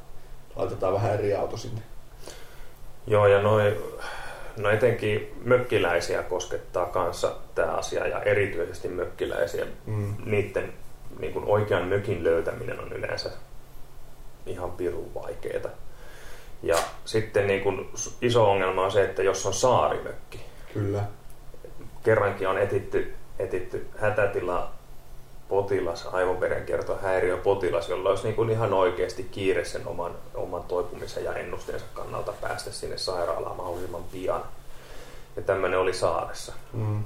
laitetaan vähän eri auto sinne. Joo, ja noi, no etenkin mökkiläisiä koskettaa kanssa tämä asia, ja erityisesti mökkiläisiä. Mm. Niiden niin kuin oikean mökin löytäminen on yleensä ihan pirun vaikeeta. Ja sitten niin kuin iso ongelma on se, että jos on saarimökki, Kyllä. kerrankin on etitty, etitty hätätila potilas, aivoverenkierto häiriö potilas, jolla olisi niin kuin ihan oikeasti kiire sen oman, oman toipumisen ja ennusteensa kannalta päästä sinne sairaalaan mahdollisimman pian. Ja tämmöinen oli saaressa. Mm.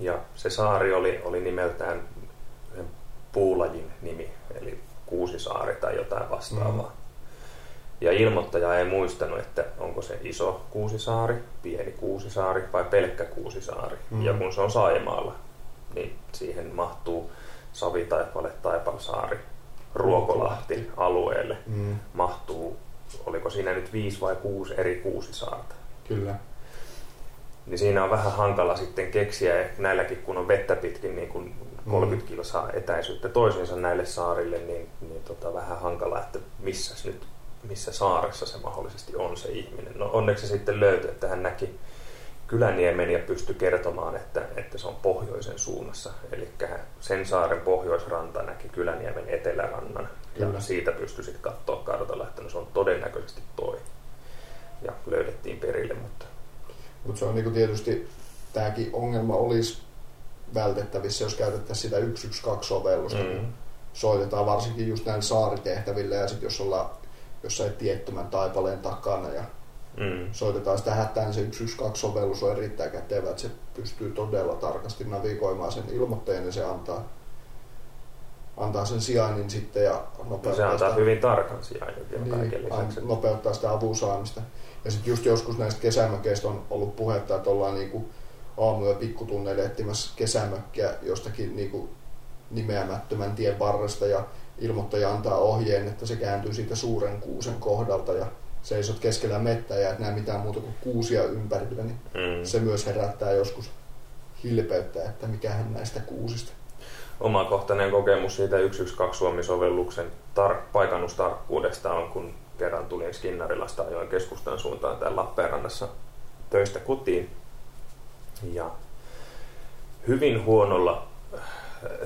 Ja se saari oli, oli nimeltään puulajin nimi, eli Kuusisaari tai jotain vastaavaa. Mm. Ja ilmoittaja ei muistanut, että onko se iso Kuusisaari, pieni Kuusisaari vai pelkkä Kuusisaari. Mm. Ja kun se on Saimaalla, niin siihen mahtuu Savitaipale, Taipalsaari, Ruokolahti alueelle. Mm. Mahtuu, oliko siinä nyt viisi vai kuusi eri Kuusisaarta. Kyllä. Niin siinä on vähän hankala sitten keksiä, näilläkin kun on vettä pitkin niin kun 30 kilsaa etäisyyttä toisiinsa näille saarille, niin, niin tota, vähän hankala, että missä nyt, missä saaressa se mahdollisesti on se ihminen. No onneksi se sitten löytyi, että hän näki Kyläniemen ja pystyi kertomaan, että, että se on pohjoisen suunnassa. Eli sen saaren pohjoisranta näki Kyläniemen etelärannan. Kyllä. Ja siitä pystyi sitten katsoa kartalla, että no se on todennäköisesti toi. Ja löydettiin perille, mutta Mutta se on niinku tietysti, tämäkin ongelma olisi vältettävissä, jos käytettäisiin sitä 112-sovellusta. Mm. Mm. Soitetaan varsinkin just näillä saaritehtävillä ja sitten jos ollaan jossain tiettömän taipaleen takana ja Mm. soitetaan sitä hätää, niin se 112-sovellus on erittäin kätevä, että se pystyy todella tarkasti navigoimaan sen ilmoittajan ja se antaa, antaa sen sijainnin sitten ja No nopeuttaa se antaa sitä, hyvin tarkan sijainnin vielä kaiken niin, lisäksi. nopeuttaa sitä avun saamista. Ja sitten just joskus näistä kesämökeistä on ollut puhetta, että ollaan niinku aamu- ja pikkutunneille etsimässä kesämökkiä jostakin niinku nimeämättömän tien varresta ja ilmoittaja antaa ohjeen, että se kääntyy siitä suuren kuusen kohdalta ja seisot keskellä mettää ja et näe mitään muuta kuin kuusia ympärillä, niin Mm. se myös herättää joskus hilpeyttä, että mikähän näistä kuusista. Omakohtainen kokemus siitä 112 Suomi-sovelluksen tar- paikannustarkkuudesta on, kun kerran tulin Skinnarilasta ajoin keskustan suuntaan täällä Lappeenrannassa töistä kotiin. Ja hyvin huonolla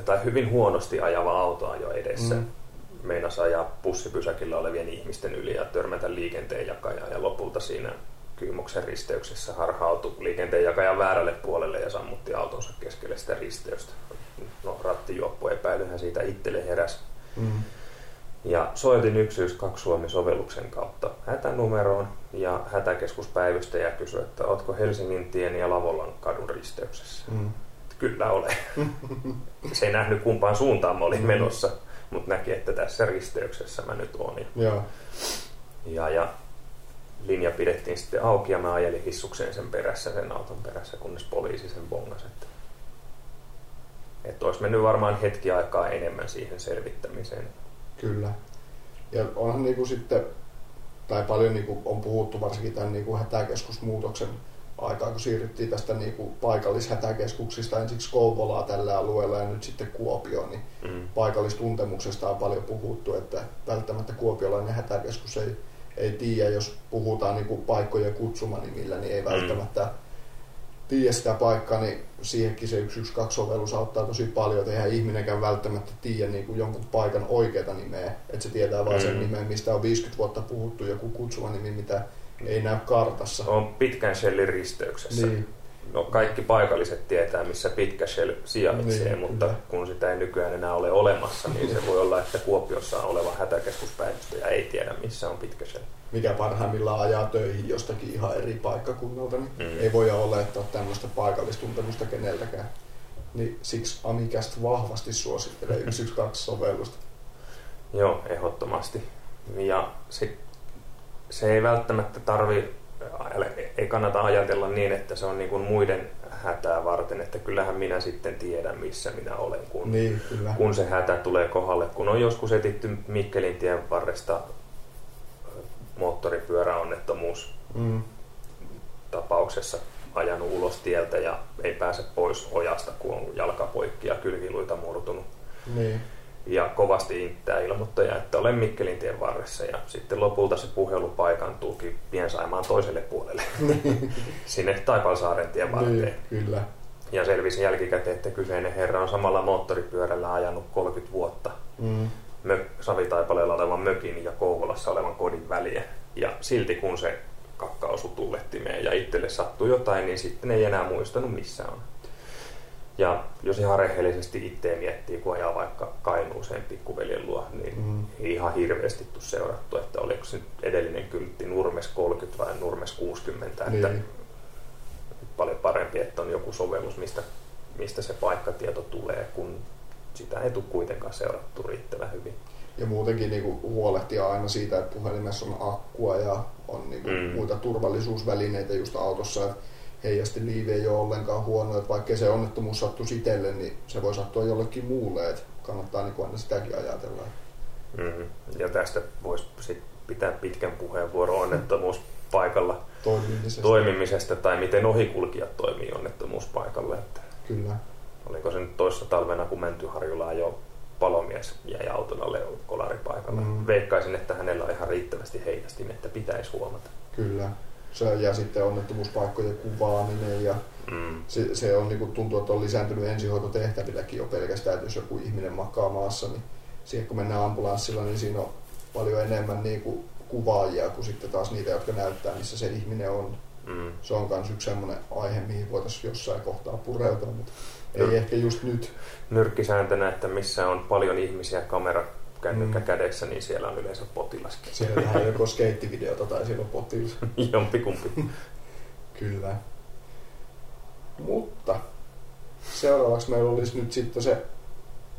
tai hyvin huonosti ajava auto ajoi edessä. Mm. Meinas ajaa pussipysäkillä olevien ihmisten yli ja törmätä liikenteenjakajaa ja lopulta siinä Kyymoksen risteyksessä harhautui liikenteenjakajan väärälle puolelle ja sammutti autonsa keskelle sitä risteystä. No, rattijuoppo epäilyhän siitä itselle heräsi. Mm. Ja soitin 112 Suomi-sovelluksen kautta hätänumeroon ja hätäkeskuspäivystäjä kysyi, että ootko Helsingin tien ja Lavolan kadun risteyksessä. Mm. Kyllä olen. Se ei nähnyt kumpaan suuntaan mä olin Mm. Mutta näki, että tässä risteyksessä mä nyt oon. Ja, Joo. ja, ja linja pidettiin sitten auki ja mä ajelin hissukseen sen perässä, sen auton perässä, kunnes poliisi sen bongasi. Että, että olisi mennyt varmaan hetki aikaa enemmän siihen selvittämiseen. Kyllä. Ja onhan niinku sitten, tai paljon niinku on puhuttu varsinkin tämän niinku hätäkeskusmuutoksen aikaa, kun siirryttiin tästä niinku paikallishätäkeskuksista ensiksi Kouvolaa tällä alueella ja nyt sitten Kuopioon, niin Mm. paikallistuntemuksesta on paljon puhuttu, että välttämättä kuopiolainen hätäkeskus ei, ei tiedä, jos puhutaan niinku paikkojen kutsumanimillä, niin ei välttämättä tiedä sitä paikkaa, niin siihenkin se 112-sovellus auttaa tosi paljon, että eihän ihminenkään välttämättä tiedä niin kuin jonkun paikan oikeata nimeä, että se tietää vain sen Mm. nimen, mistä on 50 vuotta puhuttu, joku kutsuva nimi, mitä ei näy kartassa. On pitkän shellin risteyksessä. Niin, No, kaikki paikalliset tietää, missä pitkä shell sijaitsee, Niin, mutta kyllä. kun sitä ei nykyään enää ole olemassa, niin se voi olla, että Kuopiossa oleva hätäkeskuspäivystäjä ei tiedä, missä on pitkä shell. mikä parhaimmillaan ajaa töihin jostakin ihan eri paikkakunnalta, niin Mm. ei voi olettaa tämmöistä paikallistuntemusta keneltäkään. Niin siksi Amikast vahvasti suosittelee 112-sovellusta. Joo, ehdottomasti. Ja se, se ei välttämättä tarvi, ei kannata ajatella niin, että se on niin kuin muiden hätää varten, että kyllähän minä sitten tiedän, missä minä olen, kun, Niin, kyllä. kun se hätä tulee kohdalle. Kun on joskus etitty Mikkelin tien varresta moottoripyöräonnettomuus Mm. tapauksessa ajanut ulos tieltä ja ei pääse pois ojasta, kun on jalkapoikki ja kylkiluita murtunut. Niin. Ja kovasti inttää ilmoittaja, että olen Mikkelin tien varressa. Ja sitten lopulta se puhelu paikantuukin Piensaimaan toiselle puolelle, sinne Taipalsaaren tien varteen. niin, kyllä. Ja selvisi jälkikäteen, että kyseinen herra on samalla moottoripyörällä ajanut 30 vuotta Mm. mö- Savitaipaleella olevan mökin ja Kouvolassa olevan kodin väliä. Ja silti kun se kakka osui tullettimeen ja itselle sattui jotain, niin sitten ei enää muistanut missä on. Ja jos ihan rehellisesti itse miettii, kun ajaa vaikka Kainuuseen pikkuveljen luo, niin Mm. ei ihan hirveästi tule seurattu, että oliko se nyt edellinen kyltti Nurmes 30 vai Nurmes 60, että Niin. paljon parempi, että on joku sovellus, mistä, mistä se paikkatieto tulee, kun sitä ei tule kuitenkaan seurattu riittävän hyvin. Ja muutenkin niinku huolehtia aina siitä, että puhelimessa on akkua ja on niinku Mm. muita turvallisuusvälineitä just autossa. Että heijasti liivi ei ole ollenkaan huono, että vaikka se onnettomuus sattuisi itselle, niin se voi sattua jollekin muulle. Että kannattaa niinku aina sitäkin ajatella. Mm. Ja tästä voisi sit pitää pitkän puheenvuoron onnettomuuspaikalla Toimimisesta. toimimisesta tai miten ohikulkijat toimii onnettomuuspaikalla. Että Kyllä. oliko se nyt toissa talvena, kun Mäntyharjulla jo palomies jäi auton alle kolaripaikalla. Mm. Veikkaisin, että hänellä on ihan riittävästi heijastin, että pitäisi huomata. Kyllä. Se, ja sitten onnettomuuspaikkojen kuvaaminen ja Mm. se, se on, niin kuin tuntuu, että on lisääntynyt ensihoitotehtävilläkin jo pelkästään, että jos joku ihminen makaa maassa, niin siihen kun mennään ambulanssilla, niin siinä on paljon enemmän niin kuin kuvaajia kuin sitten taas niitä, jotka näyttää, missä se ihminen on. Mm. Se on myös yksi semmoinen aihe, mihin voitaisiin jossain kohtaa pureutua, mutta ei ehkä just nyt. nyrkkisääntönä, että missä on paljon ihmisiä kamera kännykkä Mm. kädessä, niin siellä on yleensä potilaskin. Siellä tehdään joko skeittivideota tai siellä on potilas. Jompikumpi. Kyllä. Mutta seuraavaksi meillä olisi nyt sitten se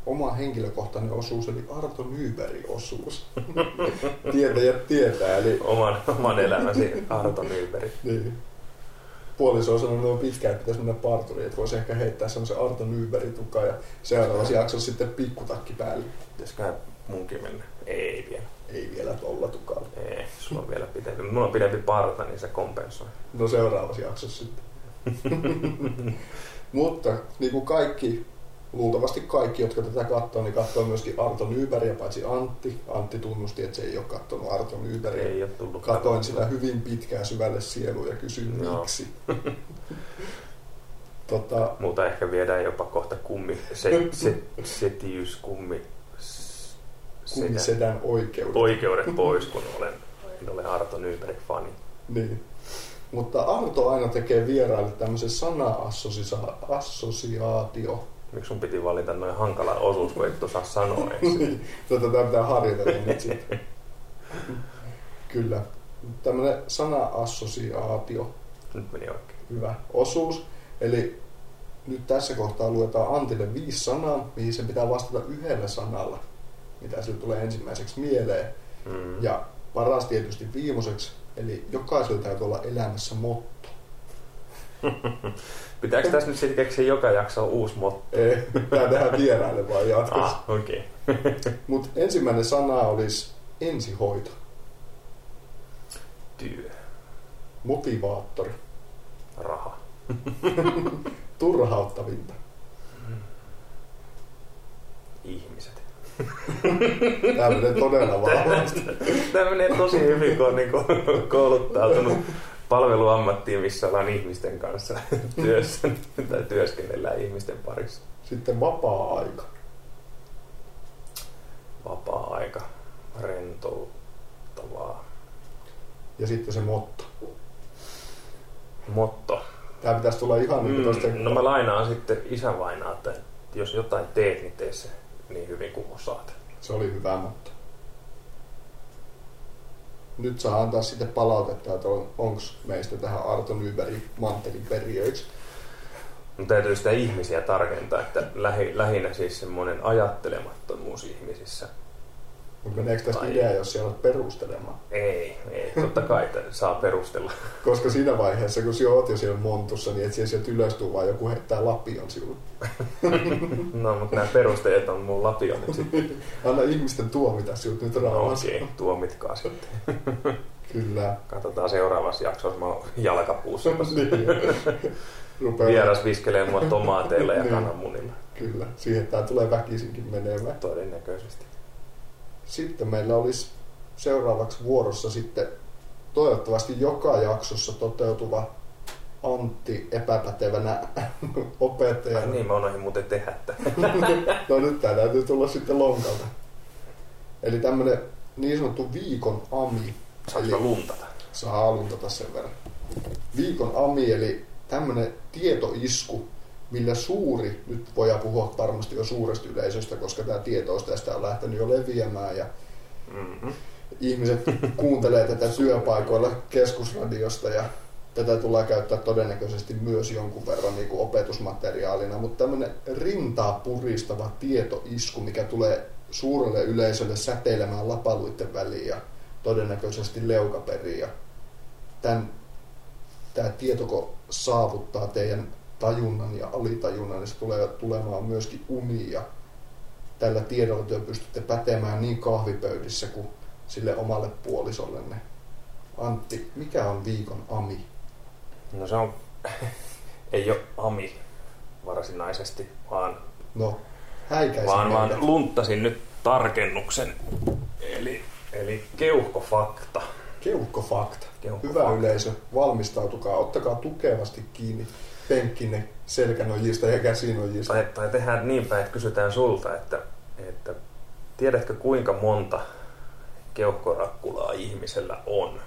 oma henkilökohtainen osuus, eli Arto Nybergin osuus. Tietäjät tietää, eli Oman, oman elämäsi Arto Nyberg. niin. Puoliso on sanonut että pitkään, että pitäisi mennä parturiin, että voisi ehkä heittää semmoisen Arto Nybergin tukaan ja seuraavassa jaksossa sitten pikkutakki päälle. Pitäisiköhän munkin mennä? Ei vielä. Ei vielä tolla tukalla. Ei, sulla on vielä pidempi. Mulla on pidempi parta, niin se kompensoi. No seuraavassa jaksossa sitten. Mutta niin kuin kaikki, luultavasti kaikki, jotka tätä katsoo, niin katsoo myöskin Arto Nybergia, paitsi Antti. Antti tunnusti, että se ei ole katsonut Arto Nybergia. Ei ole tullut. Katoin sitä hyvin pitkään syvälle sieluun ja kysyin Joo. miksi. tota, Muuta ehkä viedään jopa kohta kummi. Se, se, setiys, kummi. kummisedän oikeudet. oikeudet pois, kun olen, en ole Arto Nyberg-fani. Niin. Mutta Arto aina tekee vieraille tämmöisen sana-assosiaatio. Miksi sun piti valita noin hankala osuus, kun et osaa sanoa edes? Niin, Tätä pitää harjoitella nyt sitten. Kyllä. Tämmöinen sana-assosiaatio. Nyt meni oikein. Hyvä osuus. Eli nyt tässä kohtaa luetaan Antille viisi sanaa, mihin sen pitää vastata yhdellä sanalla, mitä sille tulee ensimmäiseksi mieleen. Mm. Ja paras tietysti viimeiseksi, eli jokaisella täytyy olla elämässä motto. Pitääkö tässä nyt sitten keksiä joka jakso uusi motto? Ei, Tää tehdään vieraille vaan jatkossa. Ah, okei. Okay. Mutta ensimmäinen sana olisi ensihoito, Työ. motivaattori, Raha. turhauttavinta, Ihmiset. Tämä menee todella vahvasti. Tämä menee tosi hyvin, kun on niin kouluttautunut palveluammattiin, missä ollaan ihmisten kanssa työssä tai työskennellään ihmisten parissa. Sitten vapaa-aika, Vapaa-aika, rentouttavaa. ja sitten se motto. Motto. Tämä pitäisi tulla ihan niin kuin tosta. Mm, no mä lainaan sitten isävainaa, että jos jotain teet, niin tee se niin hyvin kuin osaat. Se oli hyvä motto. Nyt saa antaa sitten palautetta, että on, onko meistä tähän Arto Nybergin manttelin perijöiksi. Mutta täytyy sitä ihmisiä tarkentaa, että lähi, lähinnä siis semmoinen ajattelemattomuus ihmisissä. Mutta meneekö tästä idea, jos siellä olet perustelemaan? Ei, ei, totta kai että saa perustella. Koska siinä vaiheessa, kun sinä oot jo siellä montussa, niin et sieltä ylös tuu, vaan joku heittää lapion sinulle. No, mutta nämä perusteet on mun lapio nyt sitten. Anna ihmisten tuomita sinut nyt No, rauhassa. okei, tuomitkaa sitten. Kyllä. Katsotaan seuraavassa jaksossa, mä oon jalkapuussa. niin. Vieras viskelee mua tomaateilla ja Niin. kananmunilla. Kyllä. Siihen tämä tulee väkisinkin menemään. Todennäköisesti. Sitten meillä olisi seuraavaksi vuorossa sitten toivottavasti joka jaksossa toteutuva Antti epäpätevänä Ja opettajana. niin, mä unohdin muuten tehdä. No nyt tää täytyy tulla sitten lonkalta. Eli tämmönen niin sanottu viikon ami. Saanko mä luntata? Saa luntata sen verran. Viikon ami, eli tämmönen tietoisku, millä suuri, nyt voidaan puhua varmasti jo suuresta yleisöstä, koska tämä tietous tästä on lähtenyt jo leviämään ja Mm-hmm. ihmiset kuuntelee tätä työpaikoilla keskusradiosta ja tätä tulee käyttää todennäköisesti myös jonkun verran niin kuin opetusmateriaalina, mutta tämmöinen rintaa puristava tietoisku, mikä tulee suurelle yleisölle säteilemään lapaluiden väliin ja todennäköisesti leukaperiin. Ja tämän, tämä tietoko saavuttaa teidän tajunnan ja alitajunnan, niin se tulee tulemaan myöskin uni ja tällä tiedolla te pystytte pätemään niin kahvipöydissä kuin sille omalle puolisollenne. Antti, mikä on viikon ami? No se on, ei ole ami varsinaisesti, vaan, No, häikäisin vaan, meidät. vaan lunttasin nyt tarkennuksen. Eli, eli keuhkofakta. Keuhkofakta. Keuhkofakta. Hyvä yleisö, valmistautukaa, ottakaa tukevasti kiinni penkkinne selkänojista ja käsinojista. Tai, tai tehdään niin päin, että kysytään sulta, että, että tiedätkö kuinka monta keuhkorakkulaa ihmisellä on?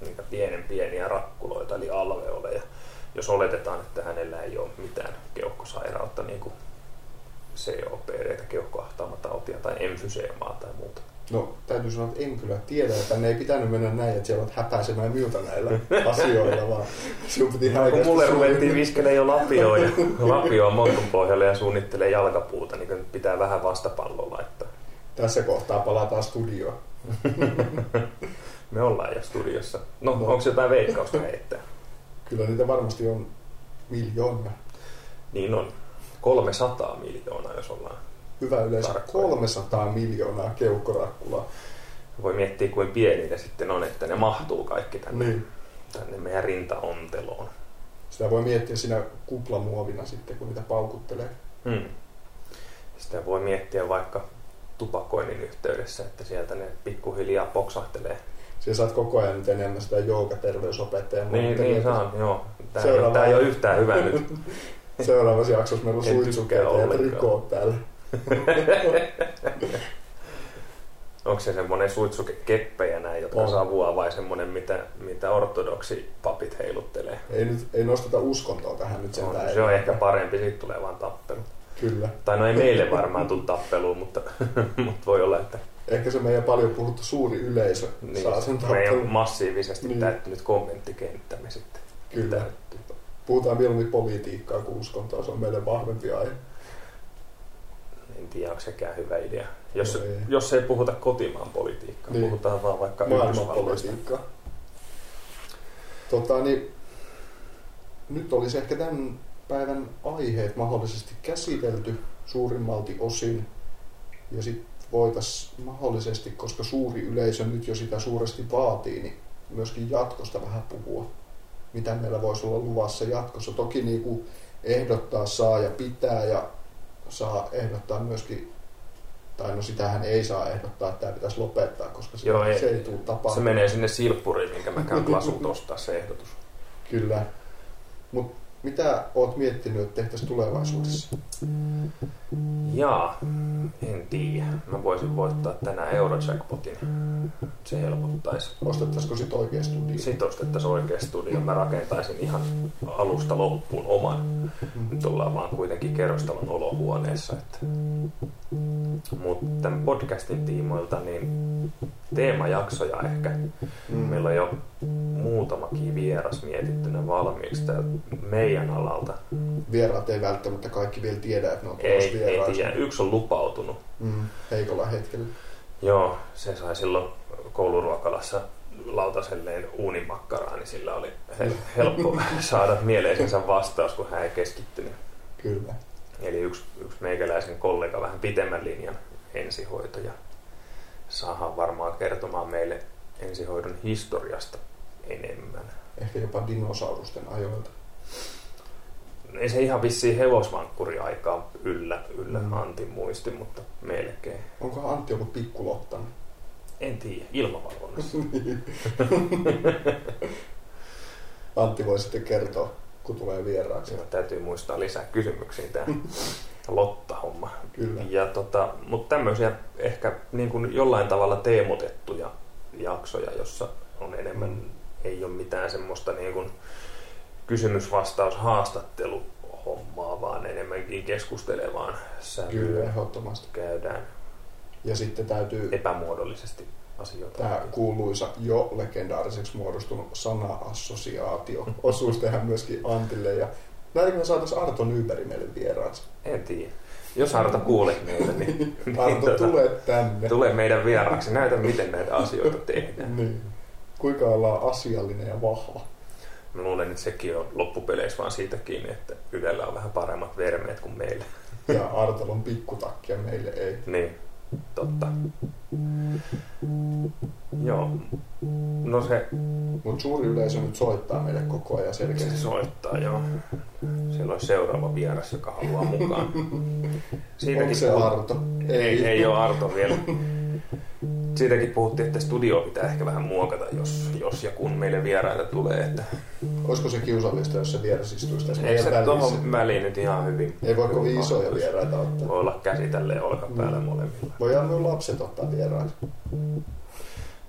Niitä pienen pieniä rakkuloita, eli alveoleja. Jos oletetaan, että hänellä ei ole mitään keuhkosairautta, niin kuin COPD, keuhkoahtaamotautia tai emfyseemaa tai muuta. No, täytyy sanoa, että en kyllä tiedä, että ne ei pitänyt mennä näin, että siellä on häpäisemään miltä näillä asioilla, vaan sinun piti No, kun mulle ruvettiin viskelee jo lapioa, ja lapioa montun pohjalle ja suunnittelee jalkapuuta, niin nyt pitää vähän vastapalloa laittaa. Tässä kohtaa palataan studioon. Me ollaan jo studiossa. No, No. onko jotain veikkausta heittää? Kyllä niitä varmasti on miljoonia. Niin on. 300 miljoonaa, jos ollaan. Hyvä yleisö, Tarkkoja. 300 miljoonaa keuhkorakkulaa. Voi miettiä, kuin pieni ne sitten on, että ne mahtuu kaikki tänne, Niin. tänne meidän rintaonteloon. Sitä voi miettiä siinä kuplamuovina sitten, kun niitä paukuttelee. Hmm. Sitä voi miettiä vaikka tupakoinnin yhteydessä, että sieltä ne pikkuhiljaa poksahtelee. Siellä saat koko ajan nyt enemmän sitä joogaterveysopettajan Niin, niin saan, joo. Tää, Seuraava- ei, tää ei ole yhtään hyvä nyt. Seuraavassa jaksossa meillä on suitsukeita ja trikoot täällä. Onko se semmoinen suitsukekeppejä näin, jotka On. savuaa vai semmoinen, mitä, mitä ortodoksi papit heiluttelee? Ei, nyt, ei nosteta uskontoa tähän nyt sentään. se on ehkä parempi, siitä tulee vaan tappelu. Kyllä. Tai no ei meille varmaan tule tappeluun, mutta, mutta voi olla, että Ehkä se meidän paljon puhuttu suuri yleisö niin, saa sen meidän tappelun. massiivisesti Niin. niin. täyttynyt kommenttikenttämme sitten. Kyllä. täyttyy. Puhutaan mieluummin politiikkaa kuin uskontoa, se on meille vahvempi aihe. En tiedä, onko sekään hyvä idea. Jos, No ei. jos ei puhuta kotimaan politiikkaa, Niin. puhutaan vaan vaikka. Maailmanpolitiikkaa. Tota, niin, nyt olisi ehkä tämän päivän aiheet mahdollisesti käsitelty suurimmalti osin. Ja sitten voitaisiin mahdollisesti, koska suuri yleisö nyt jo sitä suuresti vaatii, niin myöskin jatkosta vähän puhua. Mitä meillä voisi olla luvassa jatkossa. Toki niin kuin ehdottaa saa ja pitää ja saa ehdottaa myöskin, tai no sitähän ei saa ehdottaa, että tämä pitäisi lopettaa, koska se, Joo, ei. se ei tule Se tapahtumaan. menee sinne silppuriin, minkä mä käyn lasut ostaa se ehdotus. Kyllä. Mutta mitä oot miettinyt, että tehtäisiin tulevaisuudessa? Jaa, en tiedä. Mä voisin voittaa tänään Eurojackpotin. Se helpottaisi. Ostettaisiko sit oikea studio? Sitten ostettaisiin oikea studio. Mä rakentaisin ihan alusta loppuun oman. Nyt ollaan vaan kuitenkin kerrostalon olohuoneessa. Että... Mutta tämän podcastin tiimoilta niin teemajaksoja ehkä. Mm. Meillä on jo muutamakin vieras mietittynä valmiiksi täältä meidän alalta. Vieraat ei välttämättä kaikki vielä tiedä, että ne on Ei, ei tiedä. Yksi on lupautunut. Mm, heikolla hetkellä. Joo, se sai silloin kouluruokalassa lautaselleen uunimakkaraa, niin sillä oli he- helppo saada mieleisensä vastaus, kun hän ei keskittynyt. Kyllä. Eli yksi, yksi meikäläisen kollega vähän pitemmän linjan ensihoitaja saadaan varmaan kertomaan meille ensihoidon historiasta enemmän. Ehkä jopa dinosaurusten ajoilta. Ei se ihan vissiin hevosvankkuriaikaa yllä, yllä Mm. Antin muisti, mutta melkein. Onkohan Antti ollut pikkulohtana? En tiedä, ilmavalvonnassa. Antti voi sitten kertoa, kun tulee vieraaksi. Siinä täytyy muistaa lisää kysymyksiä tämä Lotta-homma. Kyllä. Ja tota, mutta tämmöisiä ehkä niin kuin jollain tavalla teemotettuja jaksoja, jossa on enemmän, Mm. ei ole mitään semmoista niin kuin kysymys-vastaus-haastatteluhommaa, vaan enemmänkin keskustelevaan Kyllä, sävyyn ehdottomasti. käydään Ja sitten täytyy epämuodollisesti asioita. tämä kuuluisa jo legendaariseksi muodostunut sana-assosiaatio osuus tehdä myöskin Antille. Ja näinkö me saataisiin Arto Nyberi meille vieraaksi? En tiedä. Jos Arto kuulet meitä, niin, niin Arto, tota, tule tänne. tule meidän vieraaksi. Näytä, miten näitä asioita tehdään. Niin. Kuinka ollaan asiallinen ja vahva. Mä luulen, että sekin on loppupeleissä vaan siitä kiinni, että Ylellä on vähän paremmat vermeet kuin meillä. Ja Artolla on pikkutakki ja meille ei. Niin, totta. Joo. No se, Mutta suuri yleisö nyt soittaa meille koko ajan se selkeästi. soittaa, joo. Siellä on seuraava vieras, joka haluaa mukaan. Onko se puhut- Arto? Ei, ei ole Arto vielä. Siitäkin puhuttiin, että studio pitää ehkä vähän muokata, jos, jos ja kun meille vieraita tulee. Että Olisiko se kiusallista, jos se vieras istuisi tässä meidän se tuohon väliin nyt ihan hyvin? Ei voi kovin isoja vieraita ottaa. Voi olla käsi tälleen olkapäällä molemmilla. Voidaan myös lapset ottaa vieraiksi.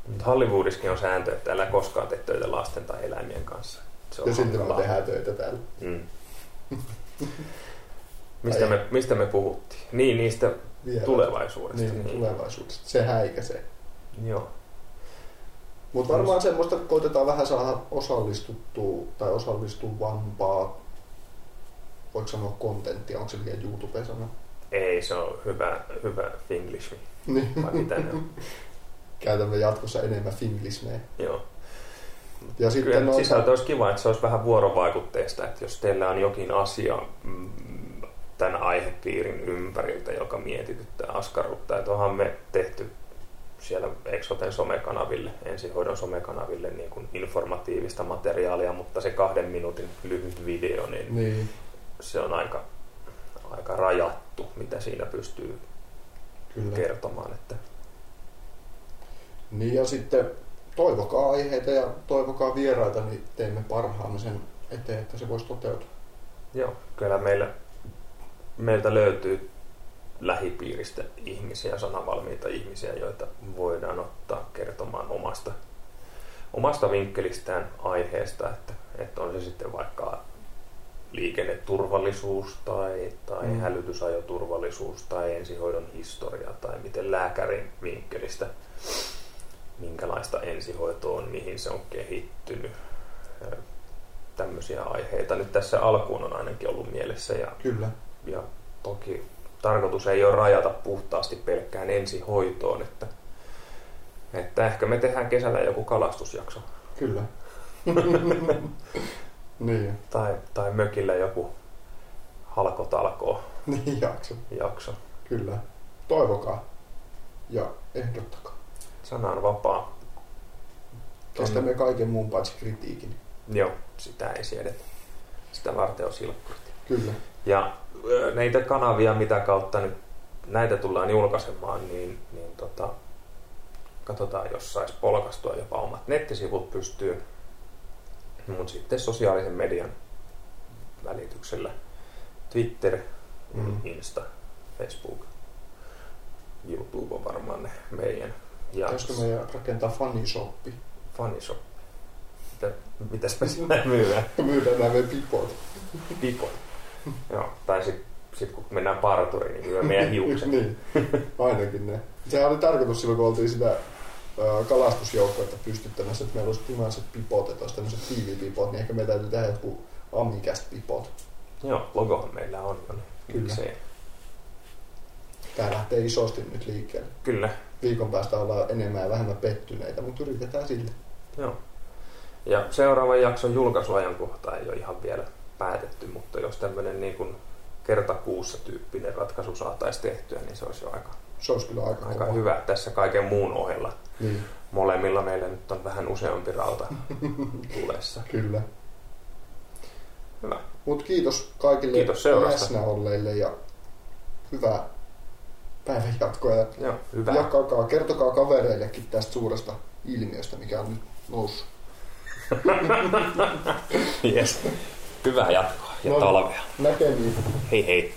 Mutta Hollywoodissakin on sääntö, että älä koskaan tee töitä lasten tai eläimien kanssa. Se Ja silti me tehdään töitä täällä. Mm. Mistä me, mistä me puhuttiin? Niin, niistä Vielä. tulevaisuudesta. Niin, tulevaisuudesta. Se häikäisee. Joo. Mutta varmaan semmoista koitetaan vähän saada osallistuttua tai osallistuvampaa, voiko sanoa kontenttia, onko se liian YouTube-sana? Ei, se on hyvä, hyvä Finglish. Niin. Vai mitä ne on? Käytämme jatkossa enemmän finglismeä. Joo. Ja sitten Kyllä noita- sisältö olisi kiva, että se olisi vähän vuorovaikutteista, että jos teillä on jokin asia mm, tämän aihepiirin ympäriltä, joka mietityttää, askarruttaa, että onhan me tehty siellä Exoten somekanaville, ensihoidon somekanaville niin kuin informatiivista materiaalia, mutta se kahden minuutin lyhyt video, niin Niin, se on aika, aika rajattu, mitä siinä pystyy kyllä. kertomaan. Että Niin ja sitten toivokaa aiheita ja toivokaa vieraita, niin teemme parhaamme sen eteen, että se voisi toteutua. Joo, kyllä meillä, meiltä löytyy lähipiiristä ihmisiä, sanavalmiita ihmisiä, joita voidaan ottaa kertomaan omasta, omasta vinkkelistään aiheesta, että, että on se sitten vaikka liikenneturvallisuus tai, tai Mm. hälytysajoturvallisuus tai ensihoidon historia tai miten lääkärin vinkkelistä, minkälaista ensihoitoa on, mihin se on kehittynyt. Tämmöisiä aiheita nyt tässä alkuun on ainakin ollut mielessä ja, Kyllä. ja toki tarkoitus ei ole rajata puhtaasti pelkkään ensihoitoon, että, että ehkä me tehdään kesällä joku kalastusjakso Kyllä. niin, tai, tai mökillä joku halkotalkoo niin jakso. jakso. Kyllä. Toivokaa ja ehdottakaa. Sana on vapaa. Kestämme kaiken muun paitsi kritiikin. Joo, sitä ei siedetä. Sitä varten on silkkurit. Kyllä. Ja näitä kanavia, mitä kautta nyt näitä tullaan julkaisemaan, niin, niin tota, katsotaan, jos saisi polkastua jopa omat nettisivut pystyyn. Mutta sitten sosiaalisen median välityksellä Twitter, Mm. Insta, Facebook, YouTube on varmaan ne meidän. Ja Pitäisikö meidän rakentaa fanishoppi? fanishop. Mitä, mitäs me siinä myydään? Myydään nämä meidän pipot. Joo, tai sitten sit kun mennään parturiin, niin myy meidän hiukset. niin, ainakin ne. Sehän oli tarkoitus silloin, kun oltiin sitä kalastusjoukkoita pystyttämässä, että meillä olisi punaiset pipot, että olisi tämmöiset tiivipipot, niin ehkä meidän täytyy tehdä jotkut amikäst pipot. Joo, logohan meillä on jo. Kyllä. miksei. Tää lähtee isosti nyt liikkeelle. Kyllä, Viikon päästä ollaan enemmän ja vähemmän pettyneitä, mutta yritetään sille. joo. Ja seuraavan jakson julkaisuajankohta ei ole ihan vielä päätetty, mutta jos tämmöinen niin kuin kertakuussa tyyppinen ratkaisu saataisiin tehtyä, niin se olisi jo aika, Se olisi kyllä aika, aika kova. hyvä tässä kaiken muun ohella. Niin, Molemmilla meillä nyt on vähän useampi rauta tulessa. kyllä. Hyvä. Mutta kiitos kaikille Kiitos seurasta. läsnä olleille ja hyvää päivän jatkoa. Ja Joo, hyvä. jakakaa, kertokaa kavereillekin tästä suuresta ilmiöstä, mikä on nyt noussut. Yes. Hyvää jatkoa ja No talvea. Näkemiin. Hei hei.